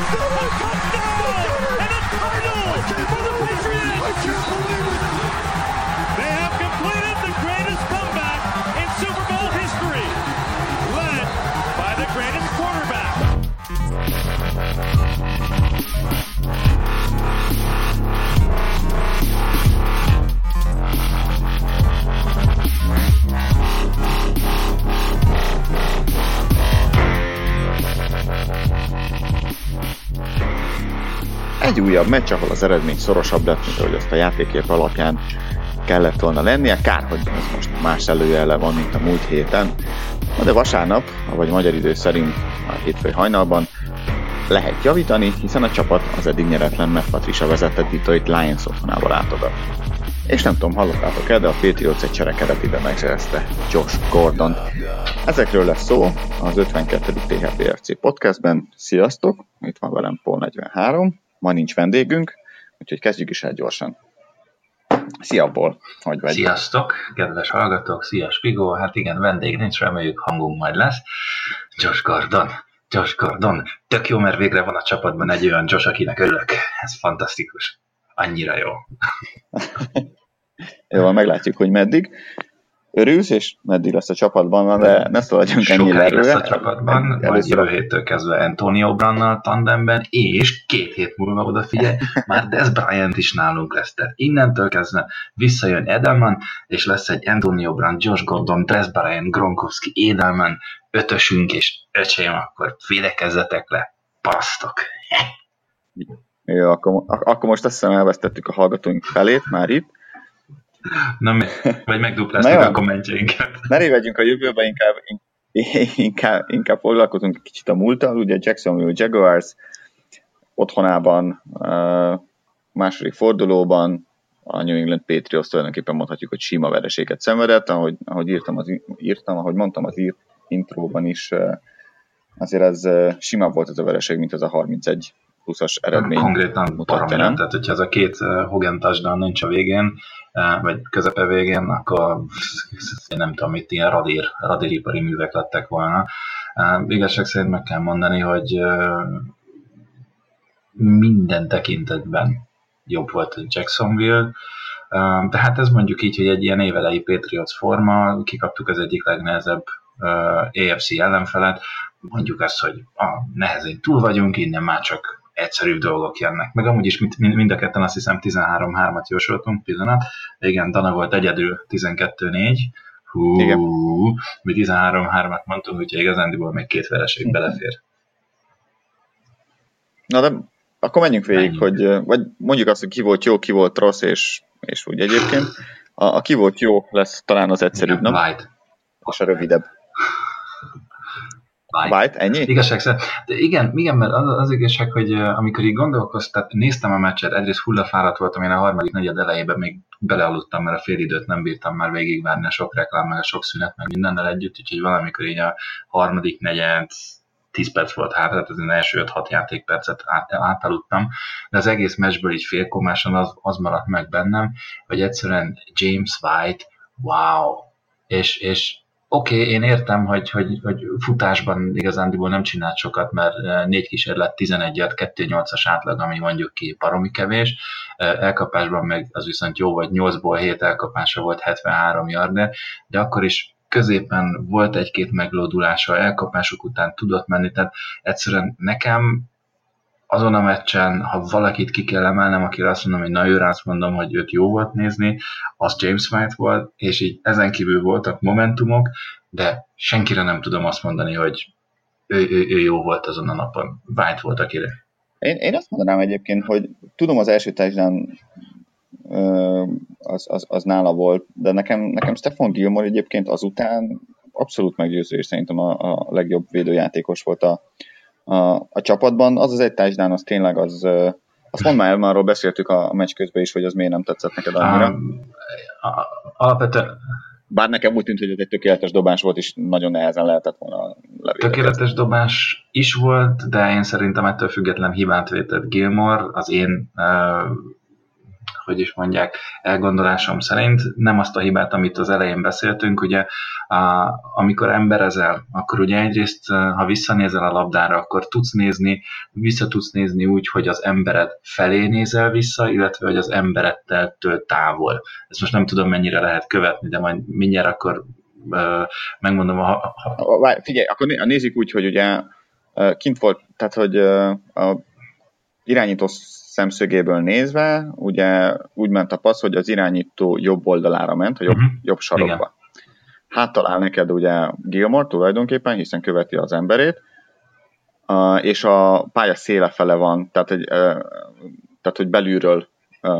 Touchdown! And a Cardinals for the Patriots! Egy újabb meccs, ahol az eredmény szorosabb lett, mint ahogy azt a játékép alapján kellett volna lennie. Kár, hogy ez most más előjele van, mint a múlt héten. De vasárnap, vagy magyar idő szerint a hétfői hajnalban lehet javítani, hiszen a csapat az eddig nyeretlen Matt Patricia vezetett Detroit Lions otthonába látogat. És nem tudom, hallottátok-e, de a Patriots egy cserekedetibe megszerezte Josh Gordon. Ezekről lesz szó az 52. THPFC podcastben. Sziasztok! Itt van velem Paul 43 ma nincs vendégünk, úgyhogy kezdjük is el gyorsan. Szia, Paul, hogy vagy? Sziasztok, kedves hallgatók, szia Spigó, hát igen, vendég nincs, reméljük hangunk majd lesz. Josh Gordon, Josh Gordon, tök jó, mert végre van a csapatban egy olyan Josh, akinek örülök. Ez fantasztikus. Annyira jó. jó, meglátjuk, hogy meddig örülsz, és meddig lesz a csapatban, de ne szaladjunk ennyire Sokáig lesz a csapatban, majd jövő héttől kezdve Antonio Brannal tandemben, és két hét múlva odafigyelj, már Des Bryant is nálunk lesz. Tehát innentől kezdve visszajön Edelman, és lesz egy Antonio Brown, Josh Gordon, Des Bryant, Gronkowski, Edelman, ötösünk, és öcsém, akkor védekezzetek le, parasztok. Jó, akkor, akkor most azt hiszem elvesztettük a hallgatóink felét már itt, Na, vagy megdupláztuk a kommentjeinket. Ne révedjünk a jövőbe, inkább, inkább, inkább foglalkozunk egy kicsit a múlttal. Ugye Jacksonville Jaguars otthonában, második fordulóban a New England Patriots tulajdonképpen mondhatjuk, hogy sima vereséget szenvedett, ahogy, ahogy írtam, az, írtam, ahogy mondtam az ír, intróban is, azért ez simább volt ez a vereség, mint az a 31 20-as eredmény. Konkrétan mutatja, nem? Tehát, hogyha ez a két Hogan touchdown nincs a végén, vagy közepe végén, akkor én nem tudom, itt ilyen radír, radíripari művek lettek volna. Igazság szerint meg kell mondani, hogy minden tekintetben jobb volt a Jacksonville, tehát ez mondjuk így, hogy egy ilyen évelei Patriots forma, kikaptuk az egyik legnehezebb AFC ellenfelet, mondjuk azt, hogy a nehezén túl vagyunk, innen már csak egyszerűbb dolgok jönnek. Meg amúgy is mind, a ketten azt hiszem 13-3-at jósoltunk, pillanat. Igen, Dana volt egyedül 12-4. Hú, Igen. mi 13-3-at mondtunk, úgyhogy igazándiból még két vereség Igen. belefér. Na de akkor menjünk végig, menjünk. hogy vagy mondjuk azt, hogy ki volt jó, ki volt rossz, és, és úgy egyébként. A, a ki volt jó lesz talán az egyszerűbb, nem? White. És a rövidebb. White. White, ennyi? Igazság szerint. De igen, igen, mert az, az igazság, hogy amikor így gondolkoztam, néztem a meccset, egyrészt hullafáradt voltam, én a harmadik negyed elejében még belealudtam, mert a fél időt nem bírtam már végigvárni a sok reklám, meg a sok szünet, meg mindennel együtt, úgyhogy valamikor így a harmadik negyed 10 perc volt hátra, tehát az első 5-6 játékpercet át, átaludtam, de az egész meccsből így félkomásan az, az maradt meg bennem, hogy egyszerűen James White, wow, és, és oké, okay, én értem, hogy, hogy, hogy futásban igazándiból nem csinált sokat, mert eh, négy kísérlet 11 2-8-as átlag, ami mondjuk ki baromi kevés. Eh, elkapásban meg az viszont jó, vagy 8-ból 7 elkapása volt 73 yard de akkor is középen volt egy-két meglódulása, elkapások után tudott menni, tehát egyszerűen nekem azon a meccsen, ha valakit ki kell emelnem, akire azt mondom, hogy na őre azt mondom, hogy őt jó volt nézni, az James White volt, és így ezen kívül voltak momentumok, de senkire nem tudom azt mondani, hogy ő, ő, ő jó volt azon a napon. White volt akire. Én, én azt mondanám egyébként, hogy tudom az első touchdown az, az, az nála volt, de nekem, nekem Stefan Gilmore egyébként azután abszolút meggyőző, és szerintem a, a legjobb védőjátékos volt a, a, a csapatban. Az az egy touchdown, az tényleg az, azt mondd már arról beszéltük a, a meccs közben is, hogy az miért nem tetszett neked annyira. Um, alapvetően bár nekem úgy tűnt, hogy ez egy tökéletes dobás volt, és nagyon nehezen lehetett volna levédekezni. Tökéletes dobás is volt, de én szerintem ettől független hibát vétett Gilmore. Az én uh, hogy is mondják, elgondolásom szerint nem azt a hibát, amit az elején beszéltünk, ugye a, amikor emberezel, akkor ugye egyrészt, ha visszanézel a labdára, akkor tudsz nézni, vissza tudsz nézni úgy, hogy az embered felé nézel vissza, illetve hogy az emberettől távol. Ezt most nem tudom, mennyire lehet követni, de majd mindjárt akkor megmondom. Ha, ha... Figyelj, akkor nézzük úgy, hogy ugye kint volt, tehát hogy a irányító szemszögéből nézve, ugye úgy ment a passz, hogy az irányító jobb oldalára ment, a jobb, uh-huh. jobb sarokba. Igen. Hát talál neked ugye Gilmore tulajdonképpen, hiszen követi az emberét, és a pálya széle fele van, tehát hogy, tehát, hogy belülről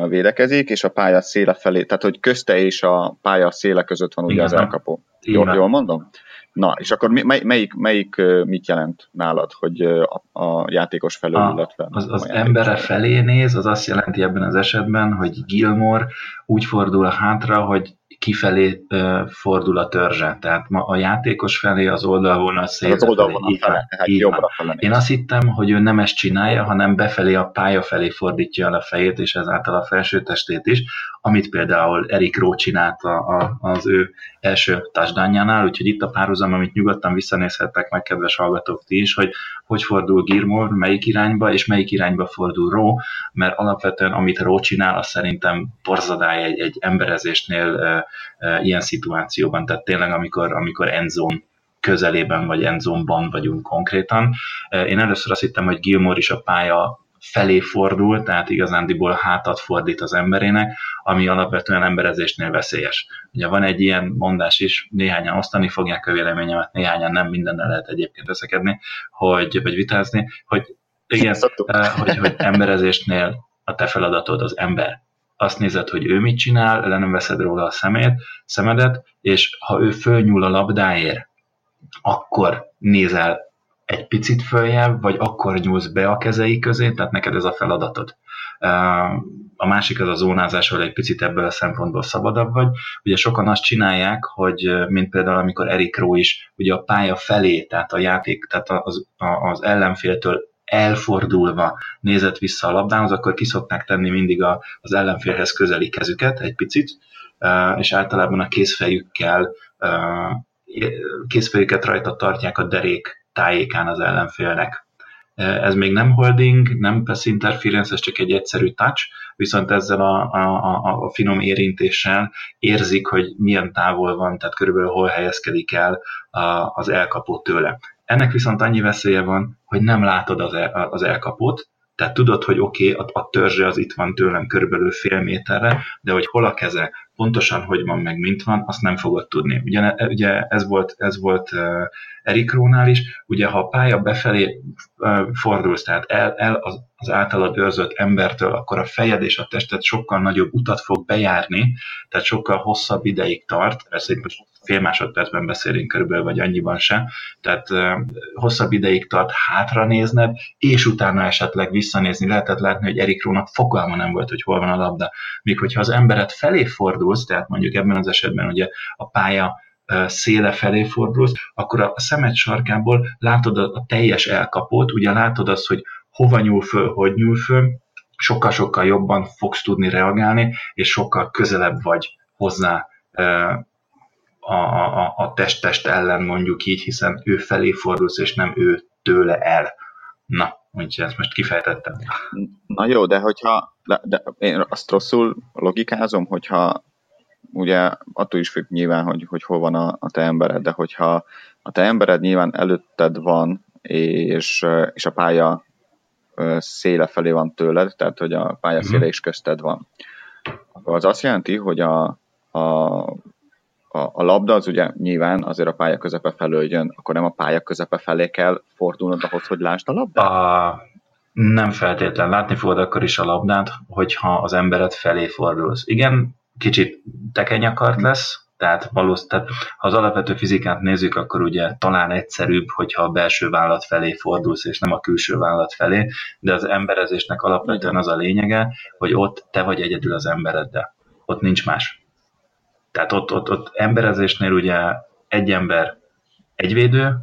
védekezik, és a pálya széle felé, tehát hogy közte és a pálya széle között van ugye Igen. az elkapó. Jól, jól mondom? Na, és akkor mely, melyik, melyik mit jelent nálad, hogy a, a játékos felől, a, illetve az, az embere felé néz, az azt jelenti ebben az esetben, hogy Gilmore úgy fordul a hátra, hogy kifelé fordul a törzse. Tehát ma a játékos felé az oldalvonal szél. Az oldalvonal felé, tehát jobbra felé. Én azt hittem, hogy ő nem ezt csinálja, hanem befelé a pálya felé fordítja el a fejét, és ezáltal a felső testét is, amit például Erik Ró csinált a, a, az ő első touchdownjánál, úgyhogy itt a párhuzam, amit nyugodtan visszanézhettek meg, kedves hallgatók ti is, hogy hogy fordul Gilmore, melyik irányba, és melyik irányba fordul Ró, mert alapvetően amit Ró csinál, az szerintem porzadály egy, egy emberezésnél e, e, ilyen szituációban, tehát tényleg amikor, amikor endzone közelében vagy endzone-ban vagyunk konkrétan. Én először azt hittem, hogy Gilmore is a pálya felé fordul, tehát igazándiból hátat fordít az emberének, ami alapvetően emberezésnél veszélyes. Ugye van egy ilyen mondás is, néhányan osztani fogják a véleményemet, néhányan nem mindennel lehet egyébként veszekedni, hogy, vagy vitázni, hogy igen, eh, hogy, hogy emberezésnél a te feladatod az ember. Azt nézed, hogy ő mit csinál, le nem veszed róla a szemét, szemedet, és ha ő fölnyúl a labdáért, akkor nézel egy picit följebb, vagy akkor nyúlsz be a kezei közé, tehát neked ez a feladatod. A másik az a zónázás, ahol egy picit ebből a szempontból szabadabb vagy. Ugye sokan azt csinálják, hogy mint például amikor Erik Rowe is ugye a pálya felé, tehát a játék, tehát az, az ellenféltől elfordulva nézett vissza a labdához, akkor kiszokták tenni mindig a, az ellenfélhez közeli kezüket egy picit, és általában a kézfejükkel kézfejüket rajta tartják a derék tájékán az ellenfélnek. Ez még nem holding, nem pass interference, ez csak egy egyszerű touch, viszont ezzel a, a, a, finom érintéssel érzik, hogy milyen távol van, tehát körülbelül hol helyezkedik el az elkapó tőle. Ennek viszont annyi veszélye van, hogy nem látod az, el, az elkapót, tehát tudod, hogy oké, okay, a, a törzse az itt van tőlem körülbelül fél méterre, de hogy hol a keze, pontosan hogy van, meg mint van, azt nem fogod tudni. Ugye, ugye ez volt, ez volt uh, Erik Rónál is, ugye ha a pálya befelé uh, fordulsz, tehát el, el az, az általad őrzött embertől, akkor a fejed és a tested sokkal nagyobb utat fog bejárni, tehát sokkal hosszabb ideig tart, ezt egy fél másodpercben beszélünk körülbelül, vagy annyiban se, tehát hosszabb ideig tart hátra nézned, és utána esetleg visszanézni. Lehetett látni, hogy Erik Rónak fogalma nem volt, hogy hol van a labda. Míg hogyha az emberet felé fordulsz, tehát mondjuk ebben az esetben ugye a pálya széle felé fordulsz, akkor a szemed sarkából látod a teljes elkapót, ugye látod azt, hogy hova nyúl föl, hogy nyúl föl, sokkal-sokkal jobban fogsz tudni reagálni, és sokkal közelebb vagy hozzá a, a, a test-test ellen mondjuk így, hiszen ő felé fordulsz, és nem ő tőle el. Na, úgyhogy ezt most kifejtettem. Na jó, de hogyha, de, de én azt rosszul logikázom, hogyha ugye attól is függ nyilván, hogy, hogy hol van a, a te embered, de hogyha a te embered nyilván előtted van, és, és a pálya széle felé van tőled, tehát hogy a pálya széle mhm. is közted van, akkor az azt jelenti, hogy a, a a, a labda az ugye nyilván azért a pálya közepe felől jön, akkor nem a pálya közepe felé kell fordulnod ahhoz, hogy lásd a labdát? A, nem feltétlen. Látni fogod akkor is a labdát, hogyha az embered felé fordulsz. Igen, kicsit tekeny akart lesz, tehát, valószínűleg, tehát ha az alapvető fizikát nézzük, akkor ugye talán egyszerűbb, hogyha a belső vállat felé fordulsz, és nem a külső vállat felé, de az emberezésnek alapvetően az a lényege, hogy ott te vagy egyedül az embereddel. Ott nincs más. Tehát ott, ott, ott emberezésnél ugye egy ember egy védő,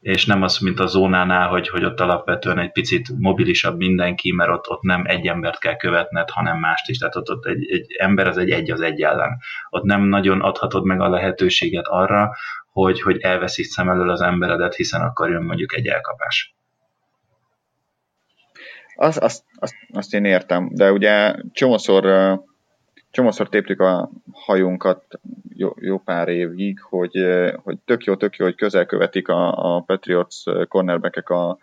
és nem az, mint a zónánál, hogy, hogy ott alapvetően egy picit mobilisabb mindenki, mert ott, ott nem egy embert kell követned, hanem mást is. Tehát ott, ott egy, egy ember az egy egy az egy ellen. Ott nem nagyon adhatod meg a lehetőséget arra, hogy, hogy elveszít szem elől az emberedet, hiszen akkor jön mondjuk egy elkapás. Azt, azt, azt, azt én értem, de ugye csomószor, csomószor téptük a hajunkat jó, jó pár évig, hogy, hogy tök jó, tök jó, hogy közel követik a, a Patriots cornerbackek a,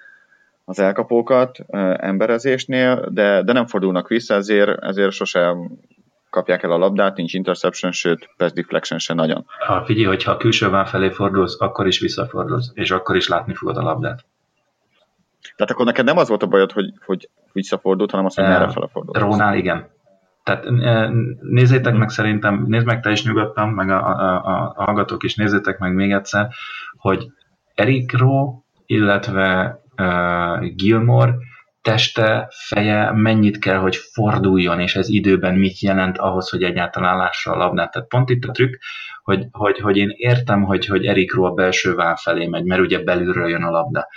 az elkapókat emberezésnél, de, de nem fordulnak vissza, ezért, ezért sosem kapják el a labdát, nincs interception, sőt, pass deflection se nagyon. Ha figyelj, hogyha a külső felé fordulsz, akkor is visszafordulsz, és akkor is látni fogod a labdát. Tehát akkor neked nem az volt a bajod, hogy, hogy visszafordult, hanem az, hogy merre felfordult. Rónál igen. Tehát nézzétek meg szerintem, nézd meg te is nyugodtan, meg a, a, a, hallgatók is nézzétek meg még egyszer, hogy Eric Rowe, illetve uh, Gilmore teste, feje mennyit kell, hogy forduljon, és ez időben mit jelent ahhoz, hogy egyáltalán lássa a labdát. Tehát pont itt a trükk, hogy, hogy, hogy én értem, hogy, hogy Erikról a belső vál felé megy, mert ugye belülről jön a labda.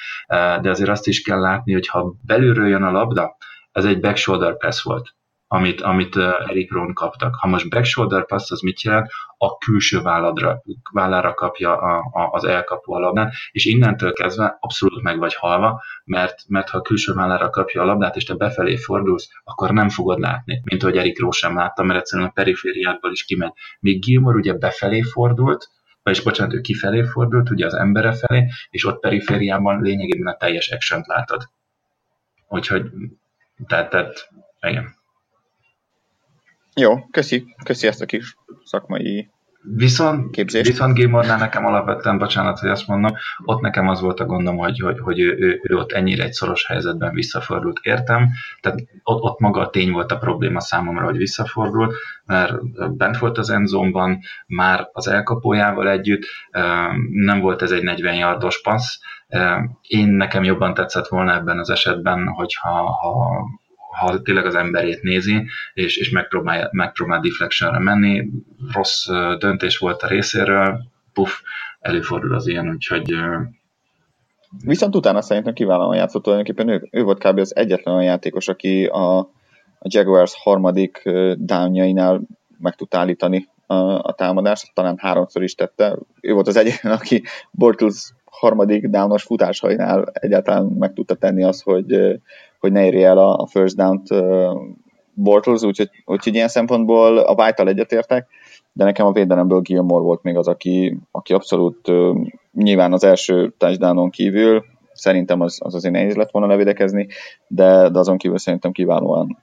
De azért azt is kell látni, hogy ha belülről jön a labda, ez egy back shoulder pass volt amit, amit Eric Ron kaptak. Ha most back shoulder pass, az mit jelent? A külső válladra, vállára kapja a, a, az elkapó a labdát, és innentől kezdve abszolút meg vagy halva, mert, mert ha a külső vállára kapja a labdát, és te befelé fordulsz, akkor nem fogod látni, mint ahogy Eric Ron sem látta, mert egyszerűen a perifériákból is kimegy. Míg Gilmore ugye befelé fordult, vagyis bocsánat, ő kifelé fordult, ugye az embere felé, és ott perifériában lényegében a teljes action látod. Úgyhogy, tehát, tehát igen. Jó, köszi, köszi ezt a kis szakmai Viszont, képzést. viszont Gilmornál nekem alapvetően, bocsánat, hogy azt mondom, ott nekem az volt a gondom, hogy, hogy, hogy ő, ő, ő, ott ennyire egy szoros helyzetben visszafordult. Értem, tehát ott, ott maga a tény volt a probléma számomra, hogy visszafordult, mert bent volt az enzónban, már az elkapójával együtt, nem volt ez egy 40 yardos passz. Én nekem jobban tetszett volna ebben az esetben, hogyha ha ha tényleg az emberét nézi, és, és megpróbál, megpróbál deflectionre menni, rossz döntés volt a részéről, puff, előfordul az ilyen, úgyhogy Viszont utána szerintem kiválóan játszott tulajdonképpen ő, ő volt kb. az egyetlen olyan játékos, aki a, a Jaguars harmadik downjainál meg tudta állítani a, a támadást, talán háromszor is tette. Ő volt az egyetlen, aki Bortles harmadik downos futásainál egyáltalán meg tudta tenni azt, hogy, hogy ne érje el a, first down-t Bortles, úgyhogy, úgyhogy ilyen szempontból a white egyetértek, de nekem a védelemből Gilmore volt még az, aki, aki abszolút nyilván az első touchdownon kívül, szerintem az, az azért nehéz lett volna levédekezni, de, de azon kívül szerintem kiválóan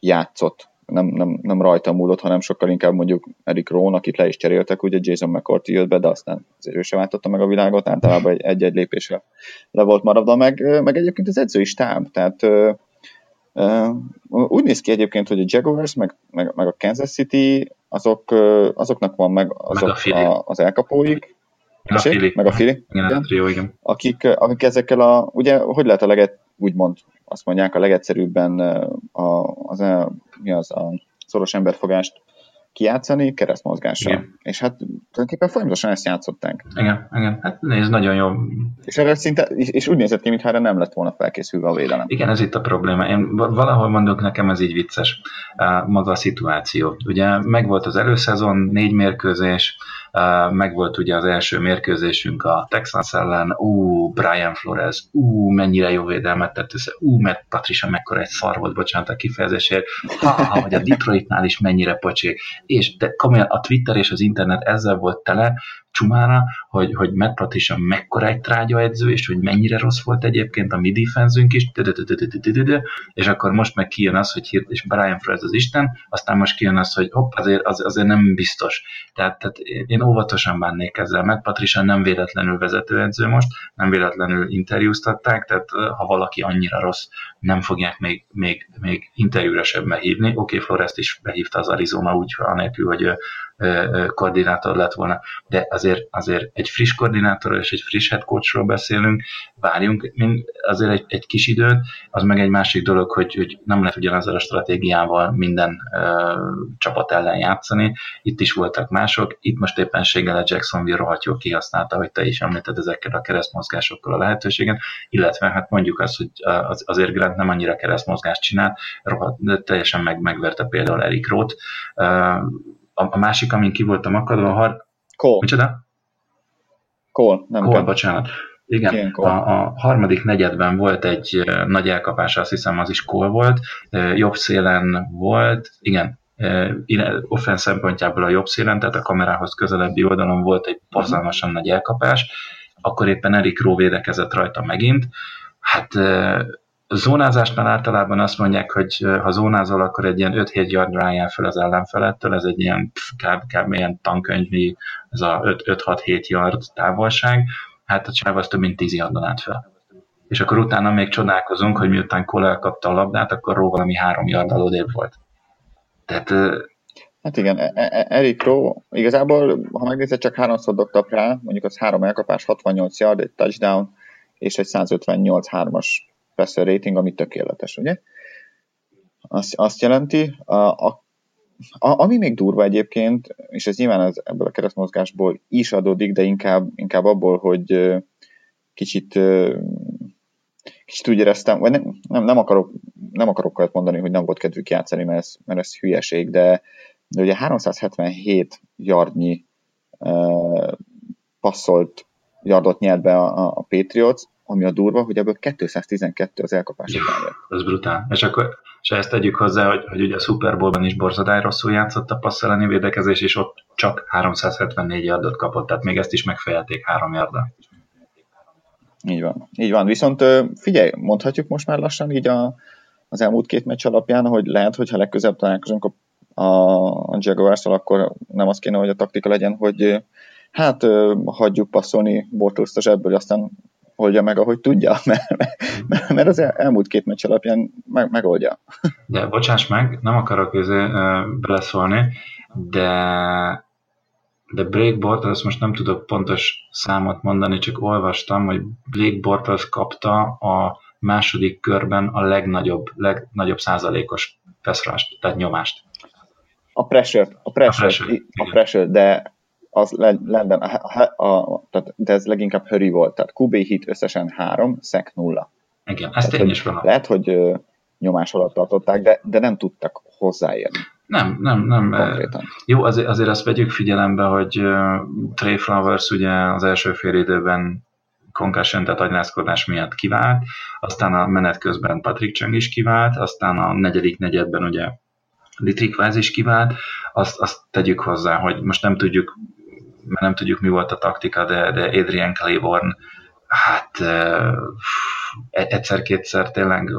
játszott. Nem, nem, nem rajta múlott, hanem sokkal inkább mondjuk Eric Rohn, akit le is cseréltek, ugye Jason McCourty jött be, de aztán azért ő sem váltotta meg a világot, általában egy-egy lépésre le volt maradva, meg, meg egyébként az edzői stáb, tehát Uh, úgy néz ki egyébként, hogy a Jaguars meg, meg, meg a Kansas City azok, azoknak van meg azok meg a a, az elkapóik, meg a Fili. Meg a Fili. Igen, igen. Trio, igen. Akik, akik ezekkel a, ugye, hogy lehet a leget, úgymond, azt mondják, a legegyszerűbben a, az, a, mi az, a szoros emberfogást kijátszani keresztmozgással. Igen. És hát tulajdonképpen folyamatosan ezt játszották. Igen, igen. Hát nézd, nagyon jó. És, erre szinte, és úgy nézett ki, mintha erre nem lett volna felkészülve a védelem. Igen, ez itt a probléma. Én valahol mondok, nekem ez így vicces. Maga a szituáció. Ugye megvolt az előszezon, négy mérkőzés, meg volt ugye az első mérkőzésünk a Texans ellen, ú, Brian Flores, ú, mennyire jó védelmet tett össze, ú, mert Patricia mekkora egy szar volt, bocsánat a kifejezésért, ha, ha, hogy a Detroitnál is mennyire pocsék, és de komolyan a Twitter és az internet ezzel volt tele, csumára, hogy, hogy Matt Patricia mekkora egy edző, és hogy mennyire rossz volt egyébként a mi defenzünk is, és akkor most meg kijön az, hogy hirt, és Brian Flores az Isten, aztán most kijön az, hogy hopp, azért, az, azért nem biztos. Tehát, tehát én óvatosan bánnék ezzel. Matt Patricia nem véletlenül vezetőedző most, nem véletlenül interjúztatták, tehát ha valaki annyira rossz, nem fogják még, még, még interjúra sem behívni. Oké, okay, Flores is behívta az Arizona úgy, anélkül, hogy koordinátor lett volna, de azért, azért egy friss koordinátorról és egy friss head coachról beszélünk, várjunk azért egy, egy kis időt, az meg egy másik dolog, hogy, hogy nem lehet ugyanazzel a stratégiával minden ö, csapat ellen játszani, itt is voltak mások, itt most éppenséggel a Jacksonville rohadt jól kihasználta, hogy te is említed ezekkel a keresztmozgásokkal a lehetőségen, illetve hát mondjuk azt, hogy az, azért Grant nem annyira keresztmozgást csinált, rohadt, teljesen meg, megverte például Eric Roth, a, a másik, amin ki voltam akadva, a har... Cole. Micsoda? Cole, nem Cole, bocsánat. Igen, a, a harmadik negyedben volt egy nagy elkapás, azt hiszem az is Cole volt, jobb szélen volt, igen, offense szempontjából a jobb szélen, tehát a kamerához közelebbi oldalon volt egy borzalmasan nagy elkapás, akkor éppen Erik Ró védekezett rajta megint. Hát zónázásnál általában azt mondják, hogy ha zónázol, akkor egy ilyen 5-7 yard álljál fel az ellenfelettől, ez egy ilyen kb. kb. ilyen tankönyvi, ez a 5-6-7 yard távolság, hát a csáv az több mint 10 yardon át fel. És akkor utána még csodálkozunk, hogy miután Cole elkapta a labdát, akkor Ró valami három yard odébb volt. Tehát Hát igen, e, e, e, Eric Rowe igazából, ha megnézed, csak háromszor dobtak rá, mondjuk az három elkapás, 68 yard, egy touchdown, és egy 158 3-as passer rating, ami tökéletes, ugye? Azt, azt jelenti, a, a, a, ami még durva egyébként, és ez nyilván az, ebből a keresztmozgásból is adódik, de inkább, inkább abból, hogy kicsit kicsit úgy éreztem, vagy nem, nem, nem, akarok, nem akarok olyat mondani, hogy nem volt kedvük játszani, mert ez, mert ez hülyeség, de, de ugye 377 yardnyi passzolt yardot nyert be a, a Patriots, ami a durva, hogy ebből 212 az elkapás után jött. Ez brutál. És akkor és ezt tegyük hozzá, hogy, hogy ugye a Super Bowl-ban is borzadály rosszul játszott a passz elleni védekezés, és ott csak 374 yardot kapott, tehát még ezt is megfejelték három yarda. Így van. Így van. Viszont figyelj, mondhatjuk most már lassan így a, az elmúlt két meccs alapján, hogy lehet, hogy ha legközelebb találkozunk a, a, jaguars akkor nem az kéne, hogy a taktika legyen, hogy hát hagyjuk passzolni Bortolszt a zsebből, aztán oldja meg, ahogy tudja, mert, mert, mert az elmúlt két meccs alapján meg, megoldja. De bocsáss meg, nem akarok közé beleszólni, de de Blake Bortles, most nem tudok pontos számot mondani, csak olvastam, hogy Blake Bortles kapta a második körben a legnagyobb, legnagyobb százalékos feszrást, tehát nyomást. A pressure, a pressure, a pressure, a pressure de az lenden, a, a, tehát, de ez leginkább hurry volt, tehát QB hit összesen három, szek nulla. Igen, ez tény is van. Lehet, hogy ö, nyomás alatt tartották, de, de nem tudtak hozzáérni. Nem, nem, nem. Konkrétan. Jó, azért, azért azt vegyük figyelembe, hogy uh, Trey Flowers ugye az első fél időben concussion, tehát agyrázkodás miatt kivált, aztán a menet közben Patrick Chung is kivált, aztán a negyedik negyedben ugye Litrikváz is kivált, azt, azt tegyük hozzá, hogy most nem tudjuk, mert nem tudjuk mi volt a taktika, de, de Adrian Claiborne hát E- egyszer-kétszer tényleg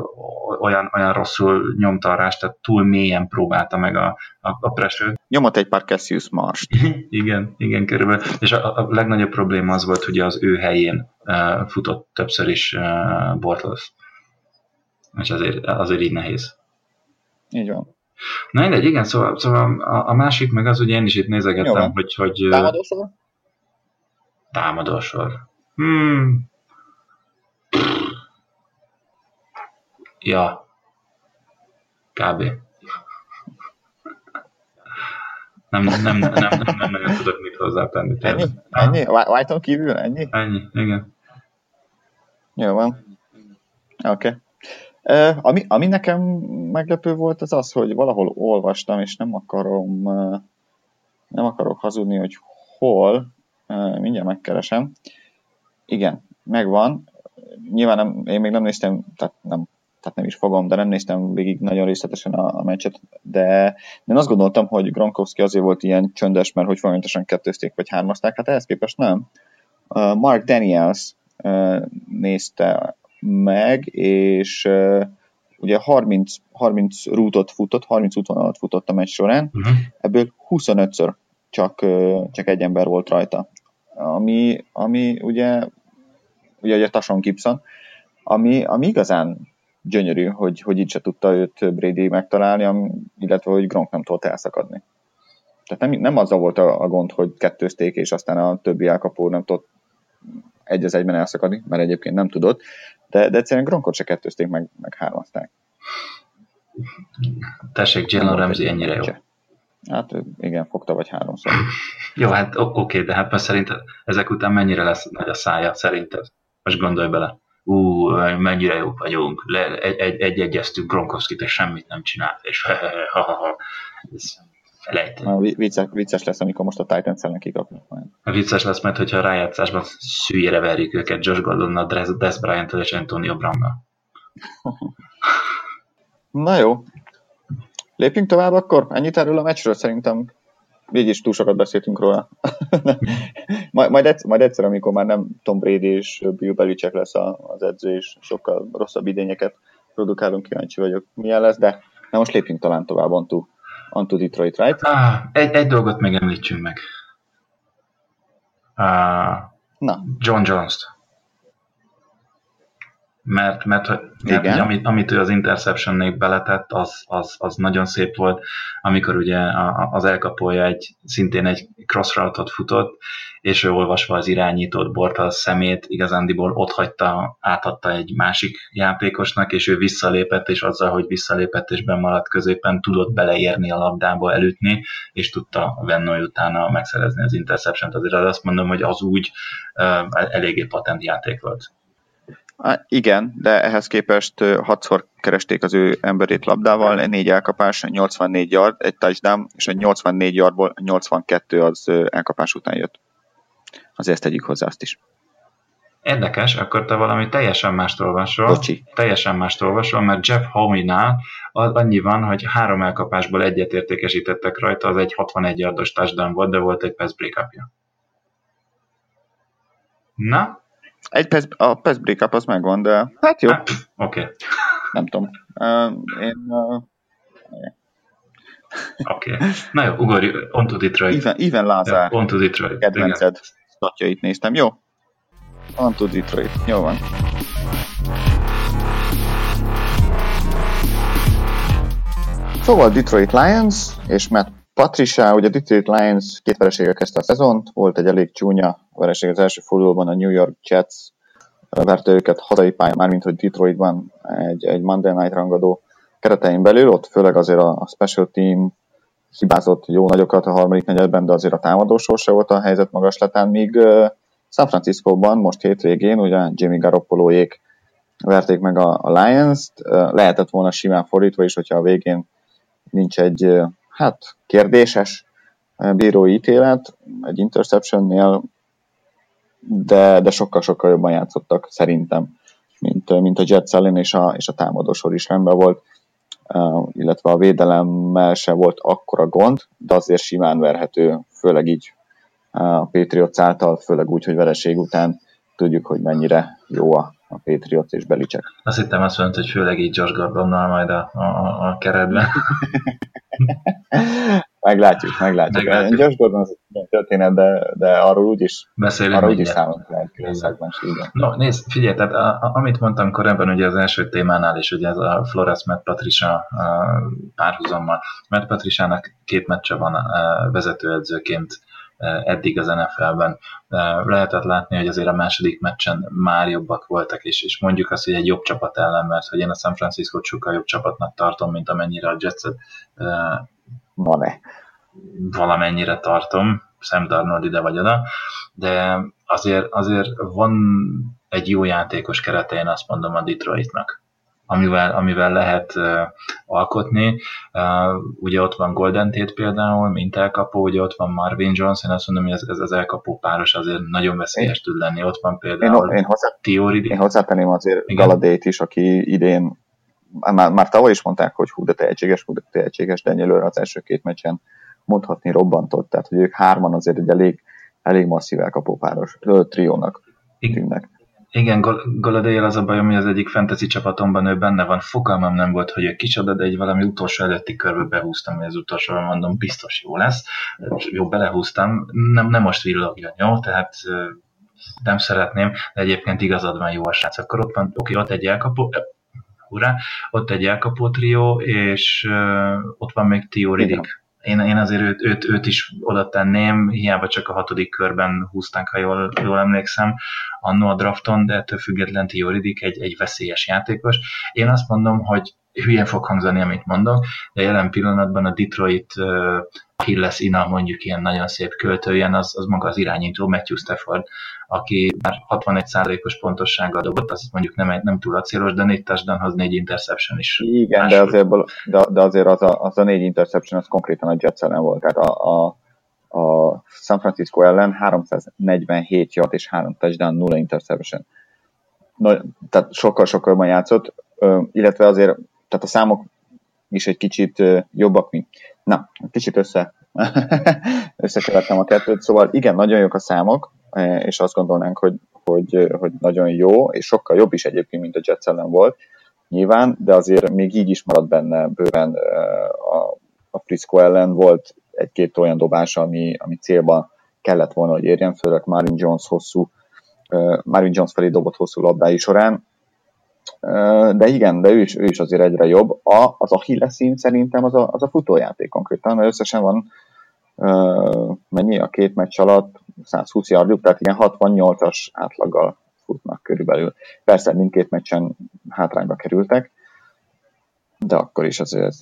olyan, olyan rosszul nyomta a rás, tehát túl mélyen próbálta meg a, a, a pressure. Nyomott egy pár Cassius Marst. igen, igen, körülbelül. És a, a legnagyobb probléma az volt, hogy az ő helyén uh, futott többször is uh, Bortles. És azért, azért így nehéz. Így van. Na mindegy, igen, szóval, szóval a, a másik meg az, hogy én is itt nézegettem, hogy... hogy Támadósor? Támadósor. Hmm, Ja. Kb. Nem, nem, nem, nem, nem, nem nagyon tudok mit hozzátenni. Ennyi? Ennyi? White-on kívül ennyi? Ennyi, igen. Jó van. Oké. Okay. Ami, ami nekem meglepő volt, az az, hogy valahol olvastam, és nem akarom nem akarok hazudni, hogy hol, mindjárt megkeresem. Igen, megvan. Nyilván nem, én még nem néztem, tehát nem tehát nem is fogom, de nem néztem végig nagyon részletesen a, a meccset, de én azt gondoltam, hogy Gronkowski azért volt ilyen csöndes, mert hogy folyamatosan kettőzték vagy hármazták, hát ehhez képest nem. Mark Daniels nézte meg, és ugye 30, 30 rútot futott, 30 útvonalat futott a meccs során, uh-huh. ebből 25-ször csak, csak egy ember volt rajta. Ami, ami ugye, ugye, ugye Tason Gibson, ami, ami igazán gyönyörű, hogy, hogy így se tudta őt Brady megtalálni, illetve hogy Gronk nem tudott elszakadni. Tehát nem, nem azzal volt a, a gond, hogy kettőzték, és aztán a többi elkapó nem tudott egy az egyben elszakadni, mert egyébként nem tudott, de, de egyszerűen Gronkot se kettőzték, meg, meg hármazták. Tessék, Jalen Ramsey ennyire jó. Hát igen, fogta vagy háromszor. Jó, hát oké, okay, de hát most szerinted ezek után mennyire lesz nagy a szája, szerinted? Most gondolj bele. Ú, mennyire jók vagyunk, egy, egy, egy egyeztünk Gronkowskit, és semmit nem csinált, és ha, ha, ha. Ez felejteni. Vicces, vicces lesz, amikor most a Titans ellen kikapnak A Vicces lesz, mert hogyha a rájátszásban szűjére verjük őket Josh Gordonnal, Des, Des bryant és Antonio Brownnal. Na jó. Lépjünk tovább akkor? Ennyit erről a meccsről szerintem így is túl sokat beszéltünk róla. majd, majd, egyszer, majd egyszer, amikor már nem Tom Brady és Bill Belichick lesz az edző, és sokkal rosszabb idényeket produkálunk, kíváncsi vagyok, milyen lesz, de na most lépjünk talán tovább, Antu onto Detroit, right? Ah, egy, egy dolgot megemlítsünk meg. Uh, Na. John Jones-t. Mert, mert, mert Igen. amit, amit ő az interception beletett, az, az, az nagyon szép volt, amikor ugye az elkapója egy, szintén egy cross route-ot futott, és ő olvasva az irányított Bortals szemét, igazándiból ott hagyta, átadta egy másik játékosnak, és ő visszalépett, és azzal, hogy visszalépett és maradt középen, tudott beleérni a labdába, elütni, és tudta Vennoy utána megszerezni az interception-t. Azért azt mondom, hogy az úgy uh, eléggé patent játék volt. Igen, de ehhez képest hatszor keresték az ő emberét labdával, négy elkapás, 84 yard, egy touchdown, és a 84 yardból 82 az elkapás után jött. Azért tegyük hozzá azt is. Érdekes, akkor te valami teljesen mást olvasol. Bocsi. Teljesen mást olvasol, mert Jeff Homey-nál annyi van, hogy három elkapásból egyet értékesítettek rajta, az egy 61 yardos touchdown volt, de volt egy pass break -upja. Na, egy pass, a pass break-up az megvan, de hát jó. Hát, Oké. Okay. Nem tudom. Uh, én... Uh, Oké. Okay. Na jó, ugorj, on to Detroit. Even, even Lázár. On to Detroit. Kedvenced statjait néztem. Jó. On to Detroit. Jó van. Szóval Detroit Lions és Matt Patricia, ugye Detroit Lions két vereséggel kezdte a szezont, volt egy elég csúnya vereség az első fordulóban, a New York Jets verte őket hazai pályán, mármint hogy Detroitban egy, egy Monday Night rangadó keretein belül, ott főleg azért a, a special team hibázott jó nagyokat a harmadik negyedben, de azért a támadó sorsa volt a helyzet magaslatán, míg uh, San Francisco-ban most hétvégén ugye Jimmy Garoppoloék verték meg a, a Lions-t, uh, lehetett volna simán fordítva is, hogyha a végén nincs egy hát kérdéses bírói ítélet, egy interceptionnél, de, de sokkal-sokkal jobban játszottak szerintem, mint, mint a Jets ellen, és a, és a támadósor is rendben volt, illetve a védelemmel se volt akkora gond, de azért simán verhető, főleg így a Patriots által, főleg úgy, hogy vereség után tudjuk, hogy mennyire jó a, a Patriots és Belicek. Azt hittem azt mondta, hogy főleg így Josh Gordonnal majd a, a, a keretben. meglátjuk, meglátjuk. meglátjuk. Josh Gordon az egy történet, de, de arról úgyis, Beszélünk arról úgyis számolni lehet különbségben No, nézd, figyelj, tehát a, a, amit mondtam korábban, ugye az első témánál is, ugye ez a Flores Matt Patricia párhuzammal. Matt Patriciának két meccse van vezetőedzőként eddig az NFL-ben. Lehetett látni, hogy azért a második meccsen már jobbak voltak, és, és mondjuk azt, hogy egy jobb csapat ellen, mert hogy én a San Francisco sokkal jobb csapatnak tartom, mint amennyire a Jetset van-e? Valamennyire tartom, Sam Darnold ide vagy oda, de azért, azért van egy jó játékos kerete, én azt mondom a Detroitnak amivel, amivel lehet uh, alkotni. Uh, ugye ott van Golden Tate például, mint elkapó, ugye ott van Marvin Jones, én azt mondom, hogy ez, ez az elkapó páros azért nagyon veszélyes tud lenni. Ott van például én, én, hozzá, én hozzátenném azért Galadét is, aki idén már, már tavaly is mondták, hogy hú, de tehetséges, hú, de tehetséges, de egyelőre az első két meccsen mondhatni robbantott, tehát hogy ők hárman azért egy elég, elég masszív elkapópáros triónak tűnnek. Igen, Goladéjel az a bajom, hogy az egyik fantasy csapatomban ő benne van. Fogalmam nem volt, hogy ő kicsoda, de egy valami utolsó előtti körbe behúztam, hogy az utolsó, mondom, biztos jó lesz. Jó, belehúztam. Nem, nem most villogjon, jó? Tehát nem szeretném, de egyébként igazad van jó a srác. Akkor ott van, oké, ott egy elkapó, hurrá, ott egy elkapó trió, és ott van még Tio Riddick én, én azért őt, őt, őt is oda tenném, hiába csak a hatodik körben húzták, ha jól, jól emlékszem, annó a drafton, de ettől független Tioridik egy, egy veszélyes játékos. Én azt mondom, hogy hülyen fog hangzani, amit mondok, de jelen pillanatban a Detroit Hilles Ina mondjuk ilyen nagyon szép költőjen, az, az maga az irányító Matthew Stafford, aki már 61%-os pontossággal dobott, az mondjuk nem, egy, nem túl acélos, de négy touchdownhoz négy interception is. Igen, de azért, de, de azért az, a, az a négy interception az konkrétan a Jets ellen volt. Tehát a, a, a San Francisco ellen 347 yard és 3 touchdown, 0 interception. No, tehát sokkal-sokkal jobban játszott, illetve azért tehát a számok is egy kicsit jobbak, mint... Na, kicsit össze, összekevertem a kettőt, szóval igen, nagyon jók a számok, és azt gondolnánk, hogy, hogy, hogy nagyon jó, és sokkal jobb is egyébként, mint a Jets ellen volt, nyilván, de azért még így is marad benne bőven a, a Frisco ellen. Volt egy-két olyan dobás, ami, ami célba kellett volna, hogy érjen, főleg Marvin Jones hosszú, Marvin Jones felé dobott hosszú labdái során, de igen, de ő is, ő is azért egyre jobb. A, az Achilles szín szerintem az a, az a futójáték konkrétan, mert összesen van uh, mennyi a két meccs alatt, 120 yardjuk, tehát igen, 68-as átlaggal futnak körülbelül. Persze mindkét meccsen hátrányba kerültek, de akkor is azért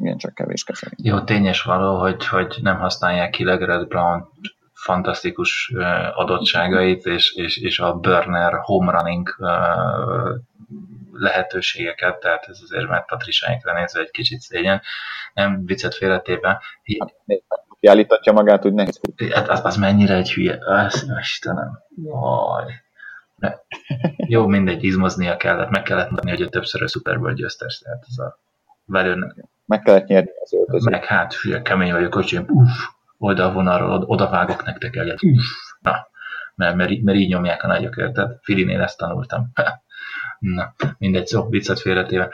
igen csak kevés kezelni. Jó, tényes való, hogy, hogy nem használják ki Legered Brown fantasztikus adottságait, és, és, és a burner home running lehetőségeket, tehát ez azért mert Patrisánkra nézve egy kicsit szégyen. Nem viccet félretéve. Kiállítatja magát, hogy nehéz Hát az, az mennyire egy hülye. Az, Istenem. Jaj. Ne. Jó, mindegy, izmoznia kellett, meg kellett mondani, hogy a többször a Super Bowl győztes, tehát ez a Várjön. Meg kellett nyerni az öltözőt. Meg hát, hülye, kemény vagyok, hogy uff, oldalvonalról oda vágok nektek egyet. Uff, na, mert, mert, mert így nyomják a nagyok, érted? Filinél ezt tanultam. Na, mindegy, szó, viccet félretéve.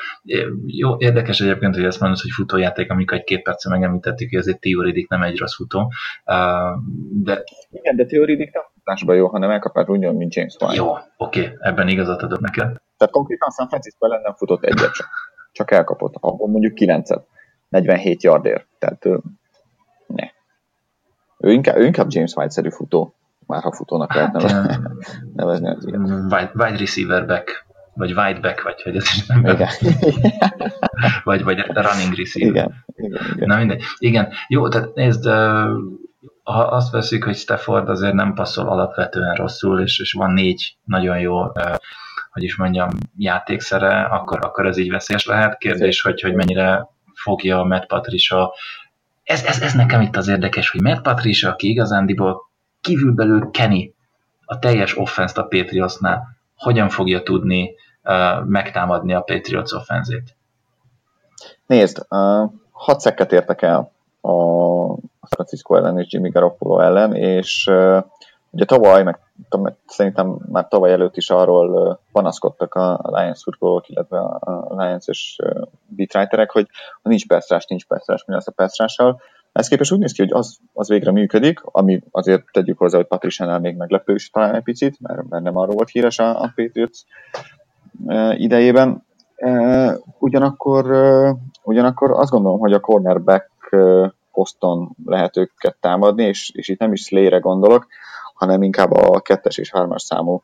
Jó, érdekes egyébként, hogy ezt mondod, hogy futójáték, amikor egy két perce megemlítettük, hogy ezért Tioridik nem egy rossz futó. De... Igen, de Tioridik nem futásban jó, hanem elkapár úgy, mint James White. Jó, oké, okay, ebben igazat adok neked. Tehát konkrétan San Francisco ellen nem futott egyet csak. Csak elkapott, abból mondjuk 9 47 yardért. Tehát. Ő inkább, ő inkább James White-szerű futó, már ha futónak hát, lehetne nevezni az ilyen. Wide, wide receiver back vagy wide back, vagy hogy ez is nem igen. vagy, vagy running receiver. Igen. igen, igen. Na mindegy. Igen, jó, tehát nézd, ha azt veszik, hogy Stafford azért nem passzol alapvetően rosszul, és, és van négy nagyon jó, hogy is mondjam, játékszere, akkor, akkor ez így veszélyes lehet. Kérdés, hogy, hogy mennyire fogja Matt Patricia. Ez, ez, ez nekem itt az érdekes, hogy Matt Patricia, aki igazándiból kívülbelül Kenny a teljes offense a Patriotsnál, hogyan fogja tudni uh, megtámadni a Patriots offenzét? Nézd, uh, hat szekket értek el a Francisco ellen és Jimmy Garoppolo ellen, és uh, ugye tavaly, meg szerintem már tavaly előtt is arról panaszkodtak a Lions szurkolók, illetve a Lions és beatwriterek, hogy nincs percrás, nincs percrás, mi lesz a percrással. Ez képest úgy néz ki, hogy az, az végre működik, ami azért tegyük hozzá, hogy Patriciánál még meglepő is talán egy picit, mert, mert nem arról volt híres a, a Patriots idejében. Ugyanakkor, ugyanakkor azt gondolom, hogy a cornerback poszton lehet őket támadni, és, és itt nem is Slay-re gondolok, hanem inkább a kettes és hármas számú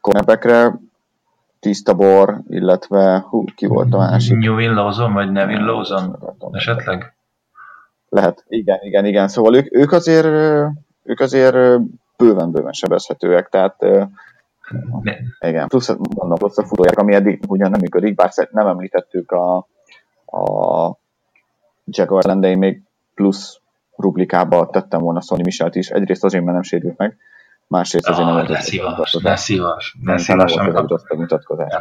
cornerbackre, tiszta bor, illetve hú, ki volt a másik? Newin Lawson, vagy Nevin Lawson esetleg? Lehet, igen, igen, igen. Szóval ők, ők azért ők azért bőven-bőven sebezhetőek, tehát ne. igen, plusz, mondom, plusz a futóják, ami eddig ugyan nem működik, bár nem említettük a, a Jaguar ellen, még plusz rublikába tettem volna Sony Michelt is, egyrészt azért, mert nem sérült meg, másrészt azért nem ne szívas, ne szívas, ne szívas. Nem volt egy mutatkozás.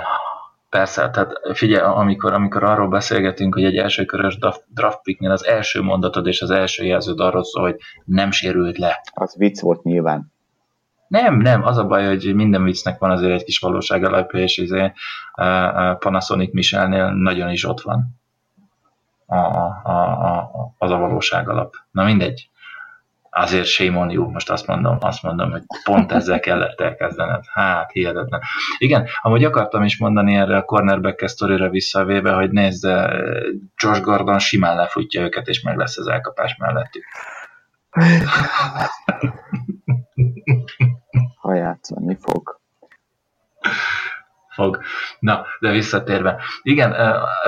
Persze, tehát figyelj, amikor, amikor arról beszélgetünk, hogy egy elsőkörös draft picknél az első mondatod és az első jelződ arról szól, hogy nem sérült le. Az vicc volt nyilván. Nem, nem, az a baj, hogy minden viccnek van azért egy kis valóság alapja, és izé, Panasonic Michelnél nagyon is ott van a, a, a, az a valóság alap. Na mindegy. azért shame on you, most azt mondom, azt mondom, hogy pont ezzel kellett elkezdened. Hát, hihetetlen. Igen, amúgy akartam is mondani erre a cornerback sztorira visszavéve, hogy nézd, Josh Gordon simán lefutja őket, és meg lesz az elkapás mellettük. Ha játszani fog. Fog. Na, de visszatérve. Igen,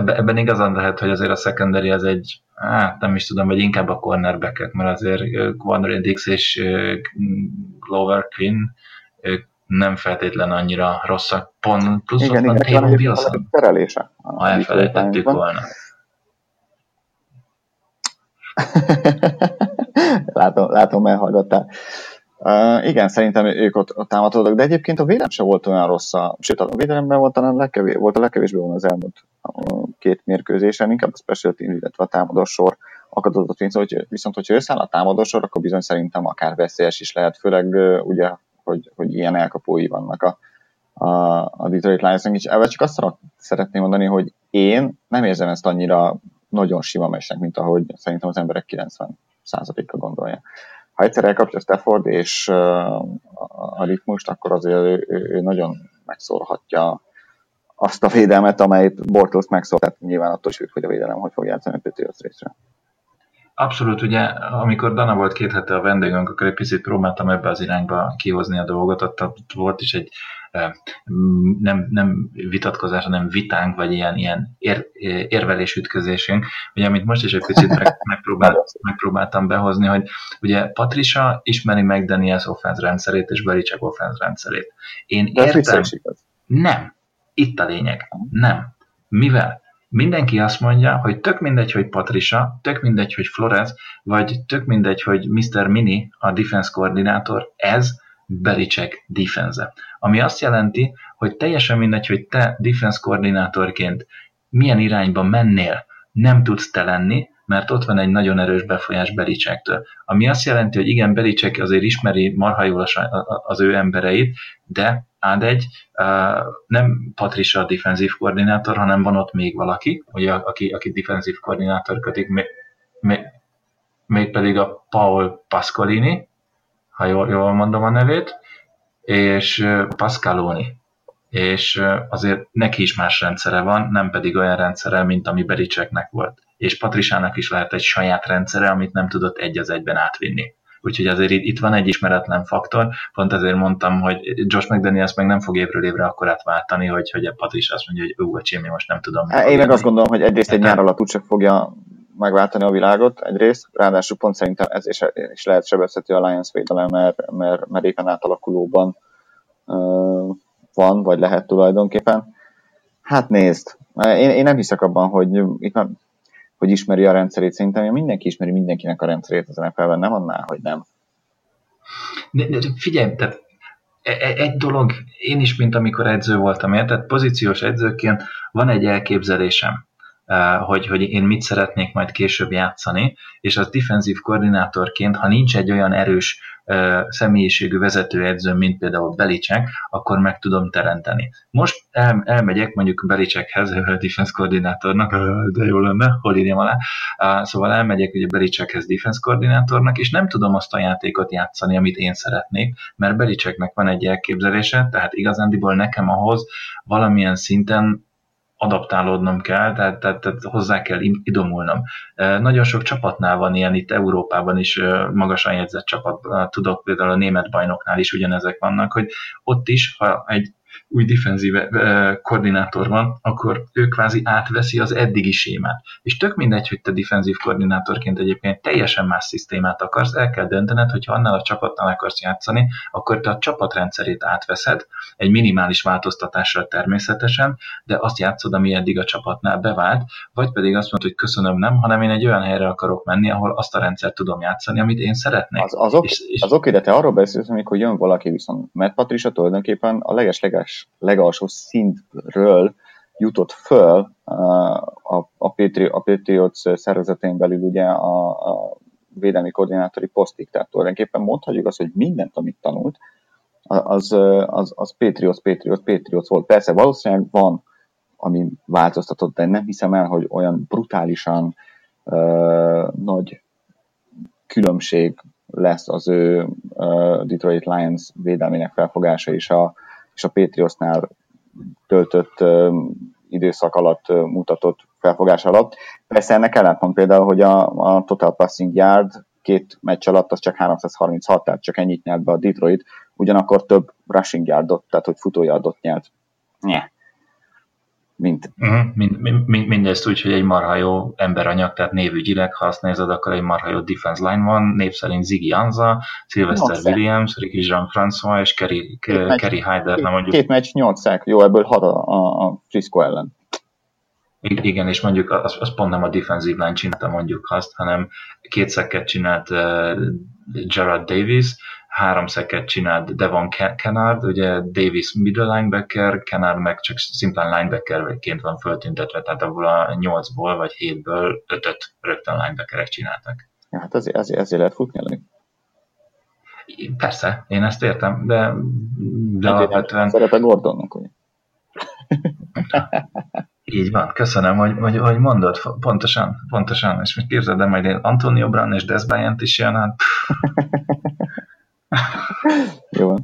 ebben igazán lehet, hogy azért a secondary az egy hát nem is tudom, vagy inkább a cornerback mert azért Quandre Dix és Glover Quinn nem feltétlen annyira rosszak, pont plusz igen, ott van Wilson. Terelése. Ha elfelejtettük volna. látom, látom, elhallgattál. Igen, szerintem ők ott, támadtak, de egyébként a védelem sem volt olyan rossz, a, sőt a védelemben volt, a legkevés, volt a legkevésbé volna az elmúlt két mérkőzésen, inkább a special team, illetve a támadósor akadott hogy viszont hogyha összeáll a támadósor, akkor bizony szerintem akár veszélyes is lehet, főleg ugye, hogy, hogy ilyen elkapói vannak a, a, a Detroit Lions-nak, és ebben csak azt szeretném mondani, hogy én nem érzem ezt annyira nagyon sima mesnek, mint ahogy szerintem az emberek 90%-a gondolja. Ha egyszer elkapja Stafford és a ritmust, akkor azért ő, ő, ő nagyon megszólhatja azt a védelmet, amelyet Bortles megszólt, tehát nyilván attól is függ, hogy a védelem hogy fog játszani a részre. Abszolút, ugye, amikor Dana volt két hete a vendégünk, akkor egy picit próbáltam ebbe az irányba kihozni a dolgot, ott volt is egy nem, nem vitatkozás, hanem vitánk, vagy ilyen, ilyen ér, érvelésütközésünk, ugye amit most is egy picit meg, megpróbált, megpróbáltam behozni, hogy ugye Patricia ismeri meg Daniels offense rendszerét és Belichick offense rendszerét. Én De értem. Nem. Itt a lényeg. Nem. Mivel? Mindenki azt mondja, hogy tök mindegy, hogy Patricia, tök mindegy, hogy Flores, vagy tök mindegy, hogy Mr. Mini, a defense koordinátor, ez Belichick defense Ami azt jelenti, hogy teljesen mindegy, hogy te defense koordinátorként milyen irányba mennél, nem tudsz te lenni, mert ott van egy nagyon erős befolyás Belicsektől. Ami azt jelenti, hogy igen, Belicek azért ismeri marha jól az ő embereit, de ád egy, nem Patricia a defensív koordinátor, hanem van ott még valaki, ugye, aki, aki defensív koordinátor kötik, még, még, még pedig a Paul Pascolini, ha jól, jól mondom a nevét, és Pascaloni. És azért neki is más rendszere van, nem pedig olyan rendszere, mint ami Bericseknek volt. És Patrisának is lehet egy saját rendszere, amit nem tudott egy az egyben átvinni. Úgyhogy azért itt van egy ismeretlen faktor, pont ezért mondtam, hogy Josh McDaniels meg nem fog évről évre akkor átváltani, hogy, hogy a Patricia azt mondja, hogy ő, a most nem tudom. Hát, én meg azt gondolom, hogy egyrészt egy nyár alatt úgyse fogja megváltani a világot egyrészt, ráadásul pont szerintem ez is, is lehet sebezhető a Lions védelem, mert, mert, mert éppen átalakulóban uh, van, vagy lehet tulajdonképpen. Hát nézd, én, én nem hiszek abban, hogy itt már, hogy ismeri a rendszerét, szerintem mindenki ismeri mindenkinek a rendszerét az NFL-ben, nem annál, hogy nem. De, de figyelj, tehát e, e, egy dolog, én is, mint amikor edző voltam, érted? Pozíciós edzőként van egy elképzelésem hogy, hogy én mit szeretnék majd később játszani, és az defensív koordinátorként, ha nincs egy olyan erős személyiségű vezetőedző, mint például Belicek, akkor meg tudom teremteni. Most el, elmegyek mondjuk Belicekhez, defense koordinátornak, de jó lenne, hol írjam alá, szóval elmegyek ugye Belicekhez defense koordinátornak, és nem tudom azt a játékot játszani, amit én szeretnék, mert Beliceknek van egy elképzelése, tehát igazándiból nekem ahhoz valamilyen szinten adaptálódnom kell, tehát, tehát, tehát hozzá kell idomulnom. Nagyon sok csapatnál van ilyen, itt Európában is magasan jegyzett csapat, tudok például a német bajnoknál is ugyanezek vannak, hogy ott is, ha egy új defenzív koordinátor van, akkor ő kvázi átveszi az eddigi sémát. És tök mindegy, hogy te defenzív koordinátorként egyébként teljesen más szisztémát akarsz, el kell döntened, hogy ha annál a csapatnál akarsz játszani, akkor te a csapatrendszerét átveszed, egy minimális változtatással természetesen, de azt játszod, ami eddig a csapatnál bevált, vagy pedig azt mondod, hogy köszönöm, nem, hanem én egy olyan helyre akarok menni, ahol azt a rendszert tudom játszani, amit én szeretnék. Az, ok, és, és... az oké, de te arról beszélsz, amikor jön valaki viszont, mert Patricia tulajdonképpen a leges-leges legalsó szintről jutott föl a, a, Patri, a Patriots szervezetén belül ugye a, a védelmi koordinátori posztig. Tehát tulajdonképpen mondhatjuk azt, hogy mindent, amit tanult, az, az, az Patriots, Patriots, Patriots volt. Persze valószínűleg van, ami változtatott, de nem hiszem el, hogy olyan brutálisan uh, nagy különbség lesz az ő uh, Detroit Lions védelmének felfogása is a, és a Patriotsnál töltött időszak alatt mutatott felfogás alatt. Persze ennek ellentmond például, hogy a, a Total Passing Yard két meccs alatt az csak 336, tehát csak ennyit nyert be a Detroit, ugyanakkor több rushing yardot, tehát hogy futójardot nyert. Nye mint... Uh-huh. Mind, mind, mindezt úgy, hogy egy marha jó emberanyag, tehát névügyileg, ha azt nézed, akkor egy marha jó defense line van, név szerint Ziggy Anza, Sylvester Williams, Ricky Jean-François és Kerry, Kerry Hyder. Na mondjuk... Két meccs, nyolc szák, jó, ebből hat a, a, a Frisco ellen. Igen, és mondjuk az, az pont nem a defensive line csinálta mondjuk azt, hanem két szekket csinált uh, Gerard Davis, három szeket csinált Devon Kennard, ugye Davis middle linebacker, Kennard meg csak szimplán linebackerként van föltüntetve, tehát abból a nyolcból vagy hétből ötöt rögtön linebackerek csináltak. Ja, hát ezért, ezért, ezért lehet futni elég. Persze, én ezt értem, de, de alapvetően... Szerepe Gordonnak, ugye? Így van, köszönöm, hogy, hogy, hogy mondod, pontosan, pontosan, és még képzeld, de majd Antonio Brown és Des Bryant is jön, hát Jó.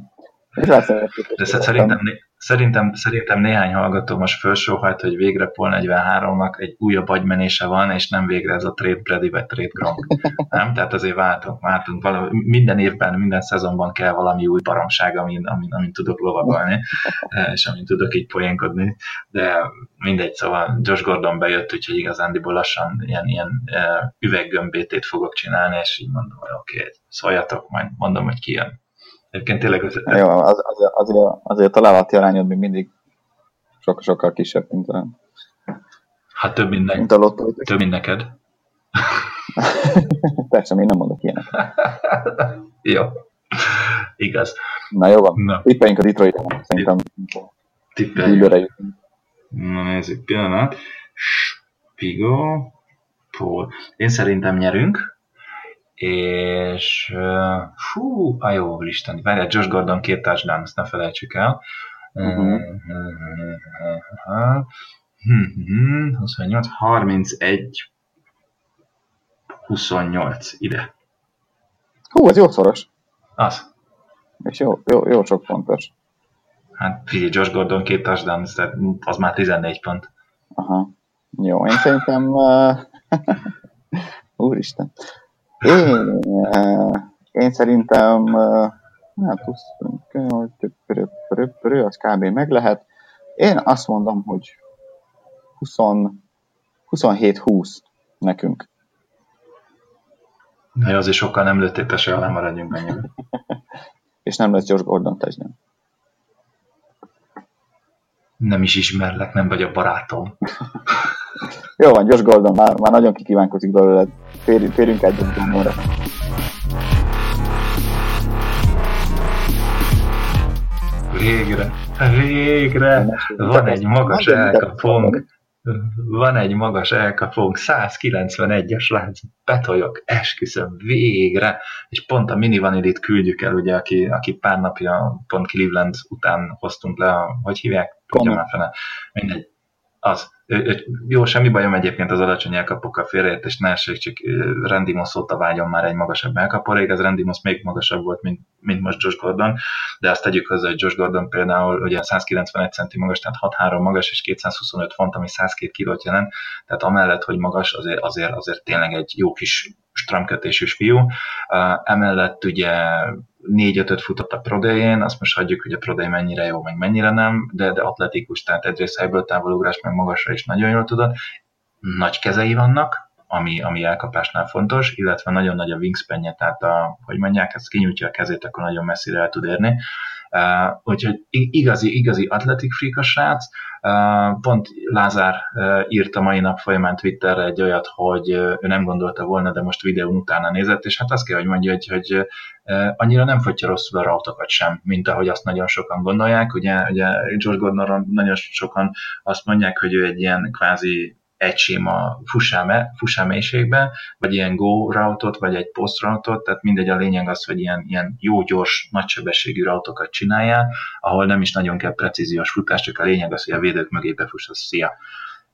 De szerintem, szerintem, szerintem néhány hallgató most felsóhajt, hogy végre Pol 43-nak egy újabb agymenése van, és nem végre ez a trade Brady vagy trade Gronk. Nem? Tehát azért váltunk, váltunk. Valami, minden évben, minden szezonban kell valami új baromság, amin, amin, amin tudok lovagolni, és amin tudok így poénkodni. De mindegy, szóval Josh Gordon bejött, úgyhogy igazándiból lassan ilyen, ilyen üveggömbétét fogok csinálni, és így mondom, hogy oké, okay, szóljatok, majd mondom, hogy ki jön. Egyébként tényleg az... Jó, az, az, azért, azért a levati arányod még mindig sokkal, sokkal kisebb, mint a... Hát több, minden, mint a lottó. Több, mint neked. Persze, még nem mondok ilyenek. jó. Igaz. Na jó van. Na. Tippeljünk a detroit szerintem. Tippeljünk. Na nézzük, pillanat. Spigo, Paul. Én szerintem nyerünk és fú, a jó Isten, várjál, Josh Gordon két touchdown, ezt ne felejtsük el. Uh-huh. 28, 31, 28, ide. Hú, ez jó szoros. Az. És jó, jó, jó sok pontos. Hát figyelj, Josh Gordon két touchdown, az már 14 pont. Aha. Jó, én szerintem... Uh... Úristen. Én, én szerintem hát az kb. meg lehet. Én azt mondom, hogy 27-20 nekünk. Na jó, azért sokkal nem lőttél se, alá maradjunk mennyire. És nem lesz Josh Gordon touchdown. Nem is ismerlek, nem vagy a barátom. Jó van, Josh Gordon, már, már nagyon kikívánkozik belőled. Férjünk, férjünk egy Gordonra. Végre, végre, van egy magas elkapunk, van egy magas elkapunk, 191-es lánc, betoljok, esküszöm, végre, és pont a mini vanidit küldjük el, ugye, aki, aki pár napja pont Cleveland után hoztunk le, a, hogy hívják? Már fene, mindegy, az. Jó, semmi bajom egyébként az alacsony elkapokkal félreértés, ne essék, csak Randy Moss óta vágyom már egy magasabb elkapóra, igaz Randy Moss még magasabb volt, mint, mint most Josh Gordon, de azt tegyük hozzá, hogy Josh Gordon például ugye 191 centi magas, tehát 6-3 magas és 225 font, ami 102 kilót jelent, tehát amellett, hogy magas, azért, azért, azért tényleg egy jó kis stramkötésűs fiú. Emellett ugye négy-ötöt futott a prodején, azt most hagyjuk, hogy a prodej mennyire jó, meg mennyire nem, de, de atletikus, tehát egyrészt helyből távolugrás, meg magasra is nagyon jól tudod. Nagy kezei vannak, ami, ami elkapásnál fontos, illetve nagyon nagy a wingspanje, tehát a, hogy mondják, ezt kinyújtja a kezét, akkor nagyon messzire el tud érni. Uh, úgyhogy igazi, igazi atletik freak a srác. Uh, pont Lázár uh, írta mai nap folyamán Twitterre egy olyat, hogy ő nem gondolta volna, de most videón utána nézett, és hát azt kell, hogy mondja, hogy, hogy annyira nem fogyja rosszul a rautokat sem, mint ahogy azt nagyon sokan gondolják. Ugye, ugye George Gordonról nagyon sokan azt mondják, hogy ő egy ilyen kvázi egy séma fusámélységben, vagy ilyen go routot, vagy egy post routot, tehát mindegy, a lényeg az, hogy ilyen, ilyen jó, gyors, nagysebességű rautokat csinálja, ahol nem is nagyon kell precíziós futás, csak a lényeg az, hogy a védők mögé befuss, az szia.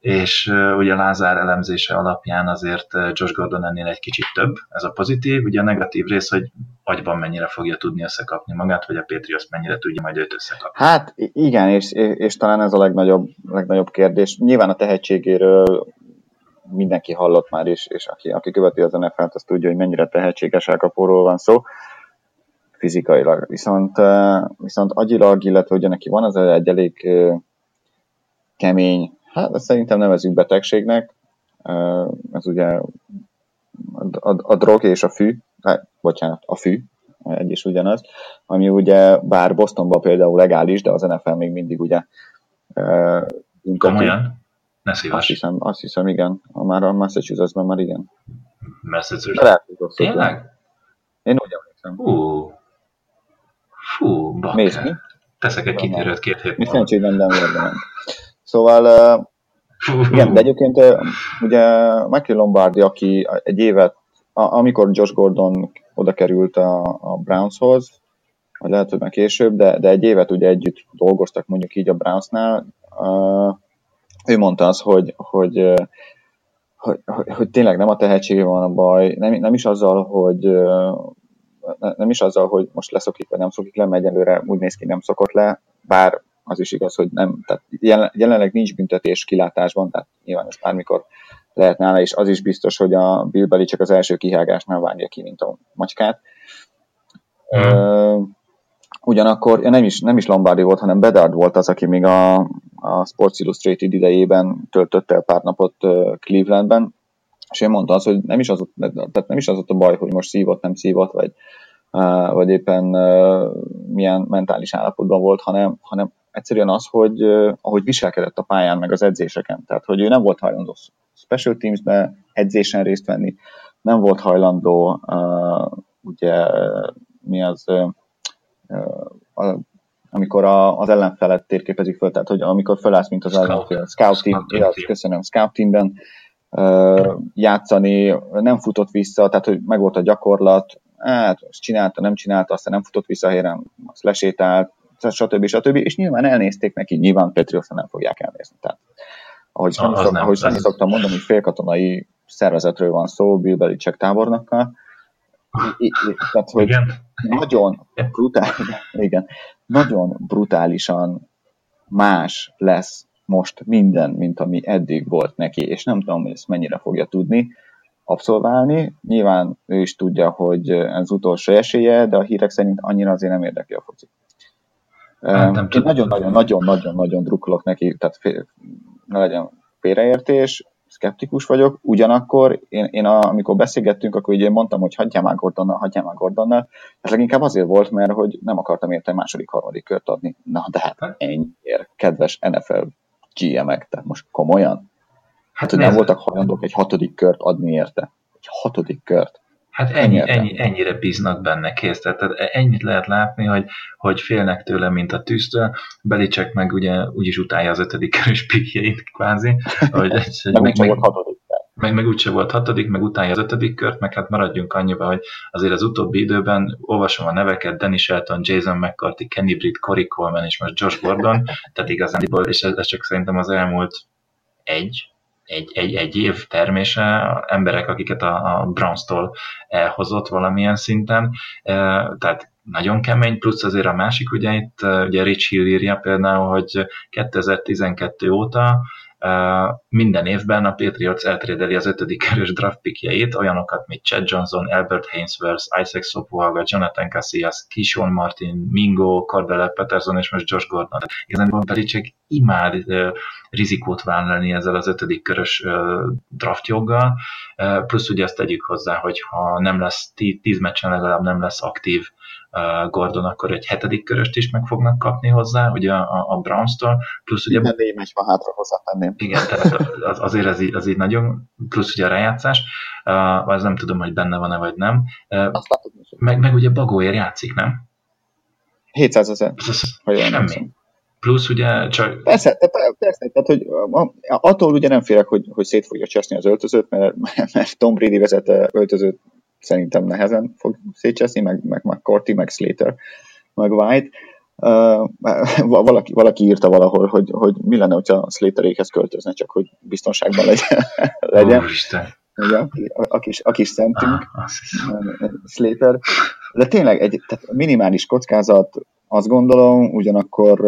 És ugye Lázár elemzése alapján azért Josh Gordon ennél egy kicsit több, ez a pozitív, ugye a negatív rész, hogy agyban mennyire fogja tudni összekapni magát, vagy a Patriots mennyire tudja majd őt összekapni. Hát igen, és, és talán ez a legnagyobb, legnagyobb kérdés. Nyilván a tehetségéről mindenki hallott már is, és aki, aki követi az NFL-t, az tudja, hogy mennyire tehetséges elkapóról van szó fizikailag. Viszont, viszont agyilag, illetve ugye neki van az egy elég kemény, hát ezt szerintem nevezünk betegségnek, ez ugye a, a, a drog és a fű, hát, bocsánat, a fű, egy is ugyanaz, ami ugye bár Bostonban például legális, de az NFL még mindig ugye Komolyan? Ne Azt hiszem, azt hiszem, igen. Már a Massachusettsben már igen. Massachusetts? Tényleg? Én úgy emlékszem. Uh, Fú, bakker. Mész mi? Teszek egy kitérőt két hét Mi szerencsében nem. Szóval, uh, igen, de egyébként uh, ugye Michael Lombardi, aki egy évet, a, amikor Josh Gordon oda került a, a Brownshoz, vagy lehet, hogy már később, de, de egy évet ugye együtt dolgoztak mondjuk így a Brownsnál, uh, ő mondta az, hogy, hogy, hogy, hogy, hogy tényleg nem a tehetsége van a baj, nem, nem is azzal, hogy nem is azzal, hogy most leszokik, vagy nem szokik le, mert egyelőre úgy néz ki, nem szokott le, bár az is igaz, hogy nem, tehát jelenleg nincs büntetés kilátásban, tehát nyilván ez bármikor lehet nála, és az is biztos, hogy a Bill csak az első kihágásnál vágja ki, mint a macskát. Mm. ugyanakkor ja, nem, is, nem is Lombardi volt, hanem Bedard volt az, aki még a, a Sports Illustrated idejében töltött el pár napot Clevelandben, és én mondta az, hogy nem is az, tehát nem is az ott a baj, hogy most szívott, nem szívott, vagy, vagy éppen milyen mentális állapotban volt, hanem, hanem egyszerűen az, hogy ahogy viselkedett a pályán, meg az edzéseken. Tehát, hogy ő nem volt hajlandó special teamsbe edzésen részt venni, nem volt hajlandó, uh, ugye, mi az, uh, amikor a, az ellenfelet térképezik föl, tehát, hogy amikor fölállsz, mint az ellenfél, scout team, scout team. köszönöm, scout teamben, játszani, nem futott vissza, tehát hogy megvolt a gyakorlat, hát azt csinálta, nem csinálta, aztán nem futott vissza a helyen, azt lesétált, stb. stb. És nyilván elnézték neki, nyilván Petriosa nem fogják elnézni. Tehát, ahogy Sanyi, szok, nem, ahogy Sanyi szoktam mondani, hogy félkatonai szervezetről van szó, Bill Belichick tábornokkal, tehát, hogy igen. nagyon brutál, igen, nagyon brutálisan más lesz most minden, mint ami eddig volt neki, és nem tudom, hogy ezt mennyire fogja tudni abszolválni. Nyilván ő is tudja, hogy ez utolsó esélye, de a hírek szerint annyira azért nem érdekli a foci. Hát, nagyon-nagyon-nagyon-nagyon drukkolok neki, tehát fél, ne legyen félreértés, szkeptikus vagyok, ugyanakkor én, én a, amikor beszélgettünk, akkor ugye mondtam, hogy hagyjál már Gordonnal, hagyjál már Gordonnal, ez leginkább azért volt, mert hogy nem akartam érte második, harmadik kört adni. Na de hát, hát ennyiért, kedves NFL GM-ek, tehát most komolyan? Hát, hát hogy nem voltak hajlandók egy hatodik kört adni érte. Egy hatodik kört. Hát ennyi, ennyi, ennyire bíznak benne, kész. Tehát, tehát ennyit lehet látni, hogy, hogy félnek tőle, mint a tűztől. Belicek meg ugye úgyis utálja az ötödik körös pikjeit, kvázi. Hogy, meg, meg, meg, hatodik. Meg, meg úgyse volt hatodik, meg utálja az ötödik kört, meg hát maradjunk annyiba, hogy azért az utóbbi időben olvasom a neveket, Danny Shelton, Jason McCarthy, Kenny Britt, Cory Coleman és most Josh Gordon, tehát igazán, és ez, ez csak szerintem az elmúlt egy, egy, egy, egy év termése, emberek, akiket a, a Browns-tól elhozott valamilyen szinten, tehát nagyon kemény, plusz azért a másik, ugye itt ugye Rich Hill írja például, hogy 2012 óta minden évben a Patriots eltrédeli az ötödik körös draft pickjeit, olyanokat, mint Chad Johnson, Albert Hainsworth, Isaac Sopuaga, Jonathan Casillas, Kishon Martin, Mingo, Cordell Peterson és most Josh Gordon. Igazán Belichick imád rizikót vállalni ezzel az ötödik körös draftjoggal, plusz ugye ezt tegyük hozzá, hogy ha nem lesz tíz meccsen legalább nem lesz aktív Gordon akkor egy hetedik köröst is meg fognak kapni hozzá, ugye a, a Browns-tól, plusz ugye... Minden négy meccs van hátra hozzátenném. Igen, tehát az, azért ez így, az így nagyon, plusz ugye a rájátszás, az nem tudom, hogy benne van-e vagy nem. Uh, meg, meg ugye Bagóér játszik, nem? 700 ezer. Semmi. Plusz ugye csak... Persze, persze tehát, hogy attól ugye nem félek, hogy, hogy szét fogja cseszni az öltözőt, mert, mert Tom Brady vezet öltözőt szerintem nehezen fog szétcseszni, meg, meg McCourty, meg Slater, meg White. Uh, valaki, valaki írta valahol, hogy, hogy mi lenne, hogyha Slaterékhez költözne, csak hogy biztonságban legyen. legyen. Úristen. Ugye, a, kis, a kis szentünk, ah, Slater. De tényleg egy tehát minimális kockázat, azt gondolom, ugyanakkor,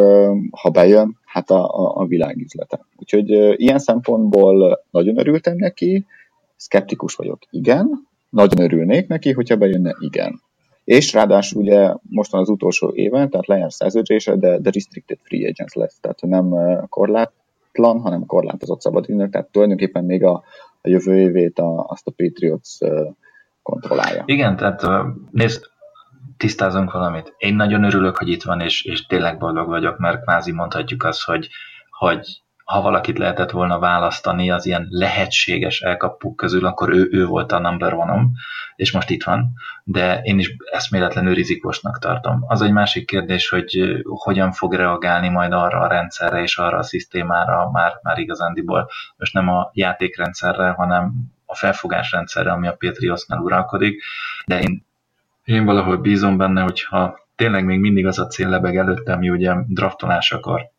ha bejön, hát a, a, a világüzlete. Úgyhogy ilyen szempontból nagyon örültem neki, szkeptikus vagyok, igen, nagyon örülnék neki, hogyha bejönne, igen. És ráadásul ugye most van az utolsó éven, tehát lejár szerződése, de, de restricted free agents lesz, tehát nem korlátlan, hanem korlátozott szabadidőnek, tehát tulajdonképpen még a, a jövő évét a, azt a Patriots kontrollálja. Igen, tehát nézd, tisztázunk valamit. Én nagyon örülök, hogy itt van, és, és tényleg boldog vagyok, mert kvázi mondhatjuk azt, hogy, hogy ha valakit lehetett volna választani az ilyen lehetséges elkapuk közül, akkor ő, ő volt a number one és most itt van, de én is eszméletlenül rizikósnak tartom. Az egy másik kérdés, hogy hogyan fog reagálni majd arra a rendszerre és arra a szisztémára már, már igazándiból, most nem a játékrendszerre, hanem a felfogásrendszerre, ami a Patriotsnál uralkodik, de én, én valahol bízom benne, hogyha tényleg még mindig az a cél lebeg előtte, ami ugye draftolásakor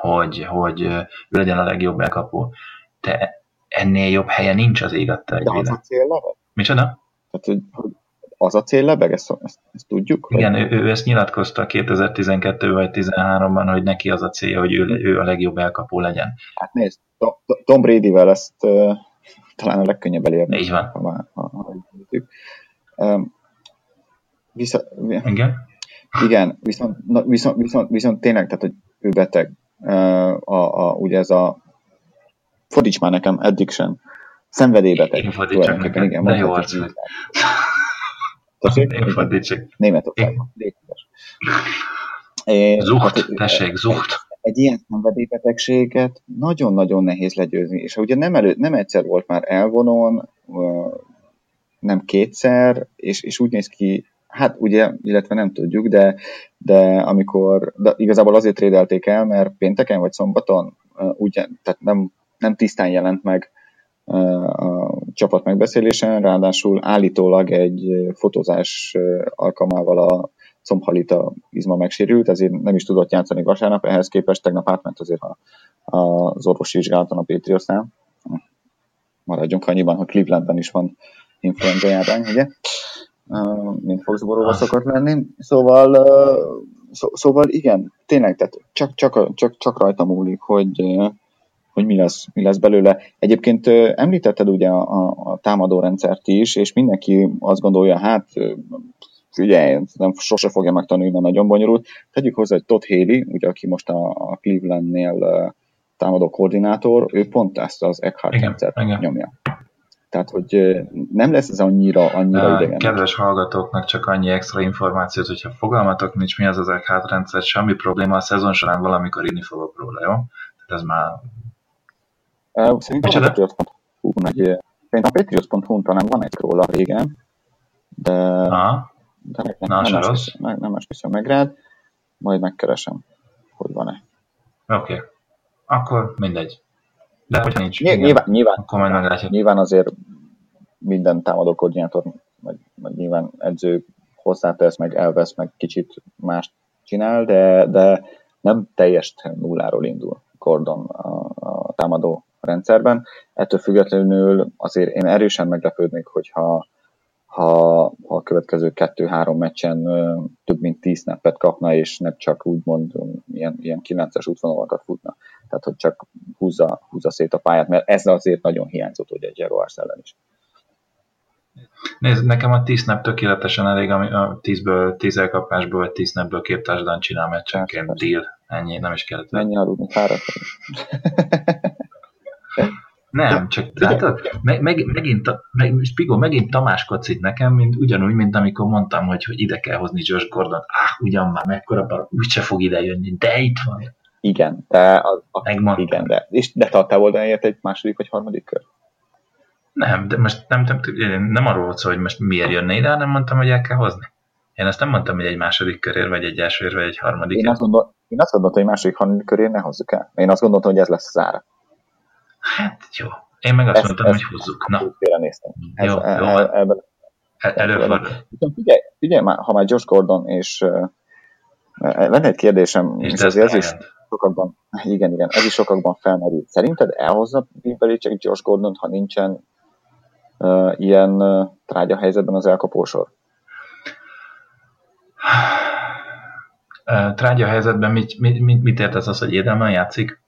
hogy, hogy ő legyen a legjobb elkapó. De ennél jobb helye nincs az ég adta egy De az a cél lebeg? Micsoda? Tehát, hogy, hogy az a cél lebeg, ezt, ezt, ezt tudjuk? Igen, ő, ő ezt nyilatkozta 2012 vagy 2013-ban, hogy neki az a célja, hogy ő, ő a legjobb elkapó legyen. Hát nézd, Tom Brady-vel ezt uh, talán a legkönnyebb elérni. Így van. Ha, ha, ha, ha, um, vissza, Igen? Igen, viszont, viszont, viszont, viszont tényleg, tehát, hogy ő beteg, a, a, ugye ez a fordíts már nekem, addiction, szenvedélybeteg. Én fordítsak nekem, igen, de jó arc vagy. Én fordítsak. Németországban. Zucht, hát, tessék, zucht. Egy ilyen szenvedélybetegséget nagyon-nagyon nehéz legyőzni, és ugye nem, elő, nem egyszer volt már elvonon, nem kétszer, és, és úgy néz ki, Hát ugye, illetve nem tudjuk, de, de amikor, de igazából azért trédelték el, mert pénteken vagy szombaton, ugye, tehát nem, nem tisztán jelent meg a csapat megbeszélésen, ráadásul állítólag egy fotózás alkalmával a combhalita izma megsérült, ezért nem is tudott játszani vasárnap, ehhez képest tegnap átment azért a, a, az orvosi vizsgálaton a Patriotsnál. Maradjunk annyiban, hogy Clevelandben is van influenza járvány, ugye? Mint Foxborough szokott lenni. Szóval, szó, szóval igen, tényleg, tehát csak, csak, csak, csak rajta múlik, hogy, hogy mi lesz, mi lesz belőle. Egyébként említetted ugye a, a támadó rendszert is, és mindenki azt gondolja, hát ugye, nem, sose fogja megtanulni, mert nagyon bonyolult. Tegyük hozzá, hogy Todd Haley, ugye, aki most a, a Clevelandnél támadó koordinátor, ő pont ezt az Eckhart rendszert nyomja. Tehát, hogy nem lesz ez annyira, annyira idegen. Kedves hallgatóknak csak annyi extra információt, hogyha fogalmatok nincs mi az az ECHAT rendszer, semmi probléma, a szezon során valamikor írni fogok róla, jó? Tehát ez már... Szerintem a Patriots.hu nagy... Szerintem a Patriots.hu talán van egy róla régen, de... Aha. De nem, Na, nem, esküszöm, meg, nem esküszöm meg rád, majd megkeresem, hogy van-e. Oké. Okay. Akkor mindegy. De hogyha nincs, Ny- nyilván, nyilván, akkor majd nyilván azért minden támadó koordinátor, vagy, vagy nyilván edző hozzátesz, meg elvesz, meg kicsit más csinál, de, de nem teljesen nulláról indul Gordon a, a támadó rendszerben. Ettől függetlenül azért én erősen meglepődnék, hogyha ha, ha a következő kettő-három meccsen több mint tíz snappet kapna, és nem csak úgymond ilyen, ilyen kilences útvonalakat futna. Tehát, hogy csak húzza, húzza szét a pályát, mert ez azért nagyon hiányzott ugye egy Jaguars ellen is. Nézd, nekem a 10 snap tökéletesen elég, ami a 10-ből, 10 elkapásból, vagy 10 snapből két társadalán csinál meccsenként. Deal. Ennyi, nem is kellett. Mennyi aludni, fáradt Nem, csak látod, meg, meg, megint, meg, Spigo, megint Tamáskodsz itt nekem, mint, ugyanúgy, mint amikor mondtam, hogy, hogy ide kell hozni Josh Gordon. Ah, ugyan már, mekkora bar, úgyse fog ide jönni, de itt van. Igen, de, a, a, igen, de, és de tartál volna ilyet egy második vagy harmadik kör? Nem, de most nem, nem, nem arról volt szó, hogy most miért jönne ide, hanem mondtam, hogy el kell hozni. Én azt nem mondtam, hogy egy második körér, vagy egy első vagy egy harmadik. Én azt, gondol, én azt gondoltam, hogy második, harmadik körér ne hozzuk el. Én azt gondoltam, hogy ez lesz az ára. Hát jó. Én meg azt ezt, mondtam, ezt, hogy húzzuk. Na. néztem. Ez, jó, el, jó. El, ebben, el, előfordul. Figyelj, figyelj már, ha már Josh Gordon és, Lenne egy kérdésem, és, és azért ez is sokakban, igen, igen, ez is sokakban felmerül. Szerinted elhozza csak Josh Gordon, ha nincsen uh, ilyen uh, trágya helyzetben az elkapósor? Trágya helyzetben mit, mit, mit értesz az, hogy Edelman játszik?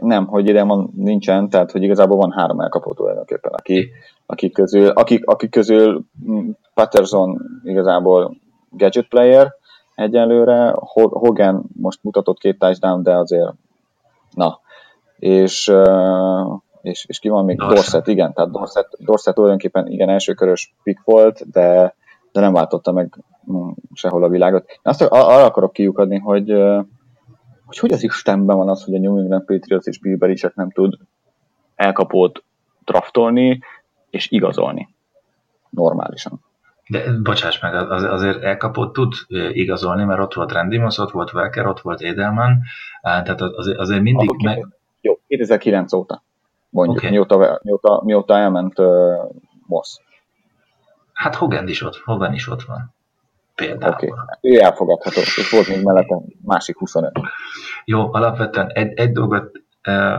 Nem, hogy Edelman nincsen, tehát hogy igazából van három elkapó tulajdonképpen, aki, akik közül, akik, akik közül mm, Patterson igazából gadget player egyelőre, Hogan most mutatott két touchdown, de azért na, és, és, és ki van még? Dorset, Dorset igen, tehát Dorset, Dorset tulajdonképpen igen, elsőkörös pick volt, de, de nem váltotta meg mm, sehol a világot. Azt arra akarok kiukadni, hogy, hogy hogy az Istenben van az, hogy a New England Patriots és Bill Belichick nem tud elkapót draftolni és igazolni normálisan. De bocsáss meg, az, azért elkapott tud igazolni, mert ott volt Randy Moss, ott volt Welker, ott volt Edelman, tehát azért, azért mindig okay. meg... Jó, 2009 óta, mondjuk, okay. mióta, mióta, mióta elment uh, Moss. Hát Hogan is ott, Hogan is ott van. Például. Okay. ő elfogadható, és volt még mellette másik 25. Jó, alapvetően egy, egy dolgot uh,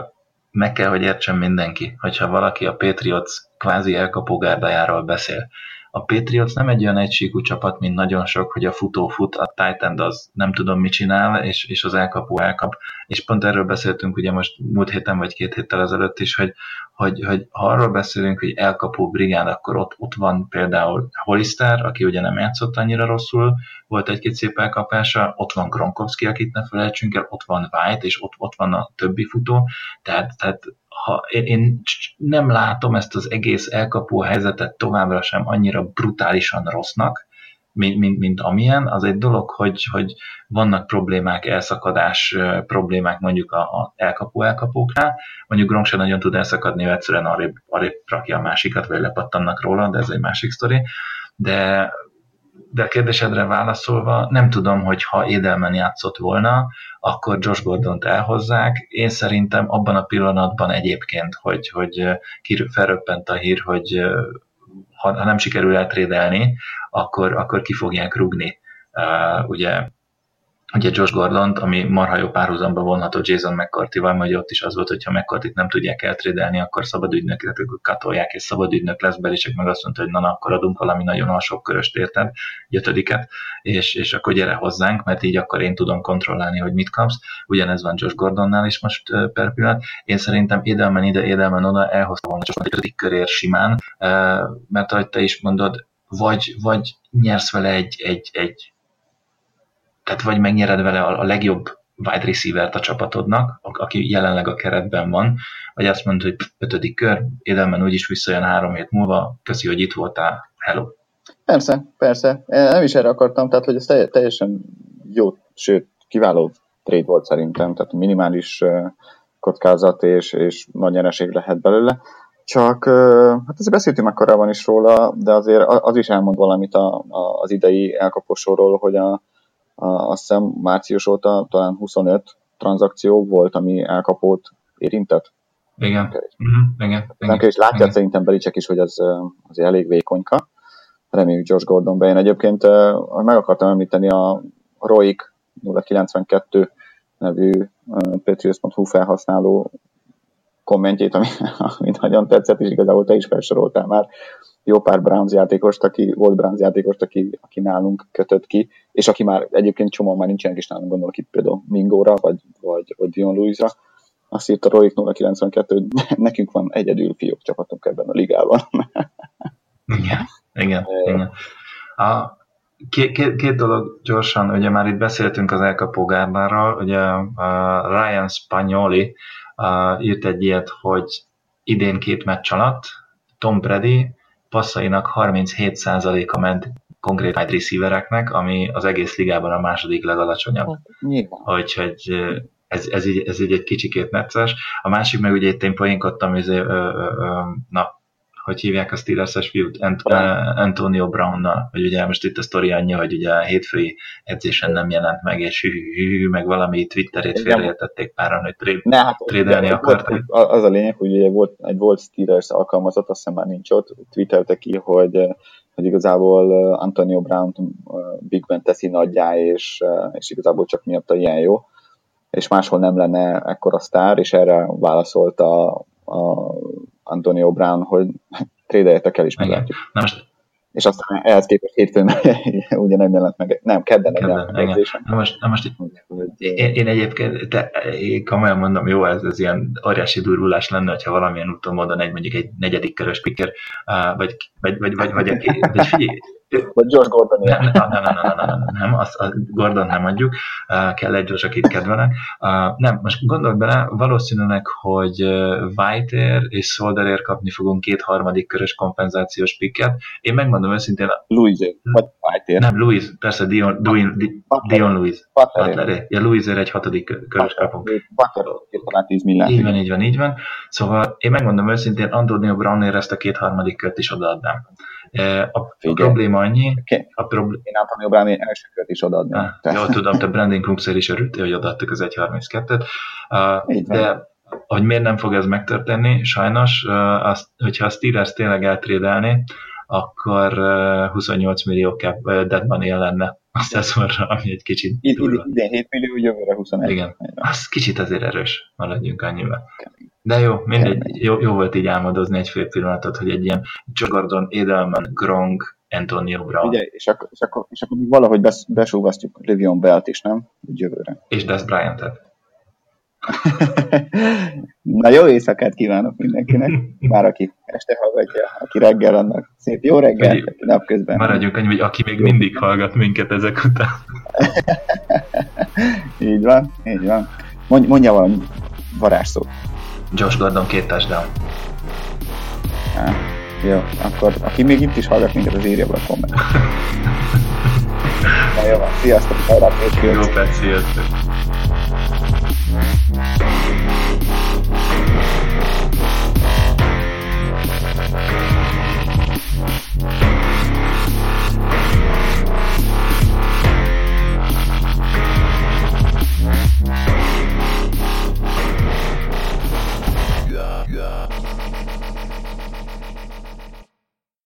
meg kell, hogy értsen mindenki, hogyha valaki a Patriots kvázi elkapógárdájáról beszél a Patriots nem egy olyan egységű csapat, mint nagyon sok, hogy a futó fut, a Titan az nem tudom mit csinál, és, és az elkapó elkap. És pont erről beszéltünk ugye most múlt héten vagy két héttel ezelőtt is, hogy, hogy, hogy ha arról beszélünk, hogy elkapó brigád, akkor ott, ott van például Hollister, aki ugye nem játszott annyira rosszul, volt egy-két szép elkapása, ott van Gronkowski, akit ne felejtsünk el, ott van White, és ott, ott van a többi futó, tehát, tehát ha én, nem látom ezt az egész elkapó helyzetet továbbra sem annyira brutálisan rossznak, mint, mint, mint amilyen, az egy dolog, hogy, hogy vannak problémák, elszakadás problémák mondjuk a, a elkapó elkapóknál, mondjuk Gronk sem nagyon tud elszakadni, ő egyszerűen arrébb, arrébb rakja a másikat, vagy lepattannak róla, de ez egy másik sztori, de de a kérdésedre válaszolva, nem tudom, hogy ha Edelman játszott volna, akkor Josh Gordon-t elhozzák. Én szerintem abban a pillanatban egyébként, hogy, hogy felröppent a hír, hogy ha, nem sikerül eltrédelni, akkor, akkor ki fogják rugni. Ugye ugye Josh gordon ami marha jó párhuzamba vonható Jason McCarthy-val, majd ott is az volt, hogy ha McCarthy-t nem tudják eltrédelni, akkor szabad ügynöket katolják, és szabad ügynök lesz belé, csak meg azt mondta, hogy na, akkor adunk valami nagyon alsó köröst, érted, ötödiket, és, és akkor gyere hozzánk, mert így akkor én tudom kontrollálni, hogy mit kapsz. Ugyanez van Josh Gordonnál is most per pillanat. Én szerintem Edelman ide, Edelman oda elhozta volna csak egy ötödik körér simán, mert ahogy te is mondod, vagy, vagy nyersz vele egy, egy, egy tehát vagy megnyered vele a, legjobb wide receiver a csapatodnak, aki jelenleg a keretben van, vagy azt mondod, hogy ötödik kör, Edelman úgyis visszajön három hét múlva, köszi, hogy itt voltál, hello. Persze, persze. Nem is erre akartam, tehát hogy ez teljesen jó, sőt, kiváló trade volt szerintem, tehát minimális kockázat és, és nagy nyereség lehet belőle. Csak, hát azért beszéltünk már korábban is róla, de azért az is elmond valamit a, a, az idei elkaposóról, hogy a, azt hiszem március óta talán 25 tranzakció volt, ami elkapót érintett. Igen. Uh-huh. igen. igen. És látja igen. szerintem Belicek is, hogy az azért elég vékonyka. Reméljük Josh Gordon bejön. Egyébként meg akartam említeni a Roik 092 nevű Patriots.hu felhasználó kommentjét, ami, ami nagyon tetszett, és igazából te is felsoroltál már jó pár Browns játékost, aki volt Browns játékost, aki, aki nálunk kötött ki, és aki már egyébként csomó már nincsenek is nálunk, gondolok itt például Mingóra, vagy, vagy, vagy Dion Louisra. Azt írt a Roik 092, nekünk van egyedül fiók csapatunk ebben a ligában. igen, igen, igen. A, Két, két, két dolog gyorsan, ugye már itt beszéltünk az elkapó gárdárral, ugye uh, Ryan Spagnoli uh, írt egy ilyet, hogy idén két meccs alatt Tom Brady passzainak 37%-a ment konkrét wide receivereknek, ami az egész ligában a második legalacsonyabb. Hát, Úgyhogy ez, ez, így, ez így egy kicsikét necces. A másik meg ugye itt én poénkodtam, ö, na, hogy hívják a Steelers-es fiút, Ant- uh, Antonio Brown-nal, hogy ugye most itt a sztori annyi, hogy ugye a hétfői edzésen nem jelent meg, és hű, hű, hű meg valami Twitterét félreértették páran, hogy tré- ne, hát, trédelni akarták. Az a lényeg, hogy ugye volt, egy volt Steelers alkalmazott, azt hiszem már nincs ott, twittelte ki, hogy hogy igazából Antonio Brown Big Ben teszi nagyjá, és, és igazából csak miatta ilyen jó, és máshol nem lenne ekkora sztár, és erre válaszolt a, a Antonio Brown, hogy trédeljetek el is meglátjuk. Na most és aztán ehhez képest hétfőn ugye nem jelent meg, nem, kedden nem jelent meg Na most, na most én, én egyébként, te, én komolyan mondom, jó, ez, ez ilyen óriási durulás lenne, hogyha valamilyen úton módon egy mondjuk egy negyedik körös picker, vagy, vagy, vagy, vagy, vagy, vagy, vagy figyelj, vagy George Gordon. Nem, nem, nem, nem, nem, nem, nem, azt, azt Gordon nem adjuk, uh, kell egy George, akit kedvelek. Uh, nem, most gondolj bele, valószínűleg, hogy Whiteer és Solderer kapni fogunk két harmadik körös kompenzációs picket. Én megmondom őszintén... Louis, vagy Whiteer. Nem, Louis, persze Dion, Dion, Dion Louis. Butler. Ja, Louis egy hatodik körös kapunk. Butler, talán 10 milliárd. Így van, így van, így van. Szóval én megmondom őszintén, Antonio Brownért ezt a két harmadik kört is odaadnám. A, a probléma annyi... Okay. A problé- Én Antonio Brown első kört is odaadnám. Ah, jól tudom, te Brandon Cookszer is örültél, hogy odaadtuk az 1.32-et. Uh, de hogy miért nem fog ez megtörténni, sajnos, uh, azt, hogyha a Steelers tényleg eltrédelni, akkor uh, 28 millió cap uh, dead money lenne a szezonra, ami egy kicsit Idén 7 millió, jövőre 21. Igen, az kicsit azért erős, maradjunk annyival. De jó, mindegy, jó, jó volt így álmodozni egy fél pillanatot, hogy egy ilyen Joe Gordon, Edelman, Gronk, Antonio Brown. Ugye, és akkor, és akkor, és akkor valahogy bes, besúvasztjuk Livion Belt is, nem? Úgy jövőre. És Des Bryant-et. Na jó éjszakát kívánok mindenkinek, már aki este hallgatja, aki reggel annak szép jó reggel, aki napközben. Maradjunk annyi, hogy aki még mindig hallgat minket ezek után. így van, így van. Mondj, mondja valami varázsszót. Josh Gordon két touchdown. Há, jó, akkor aki még itt is hallgat minket, az írja be a komment. Na jó, sziasztok, hajrá, Jó, perc, sziasztok.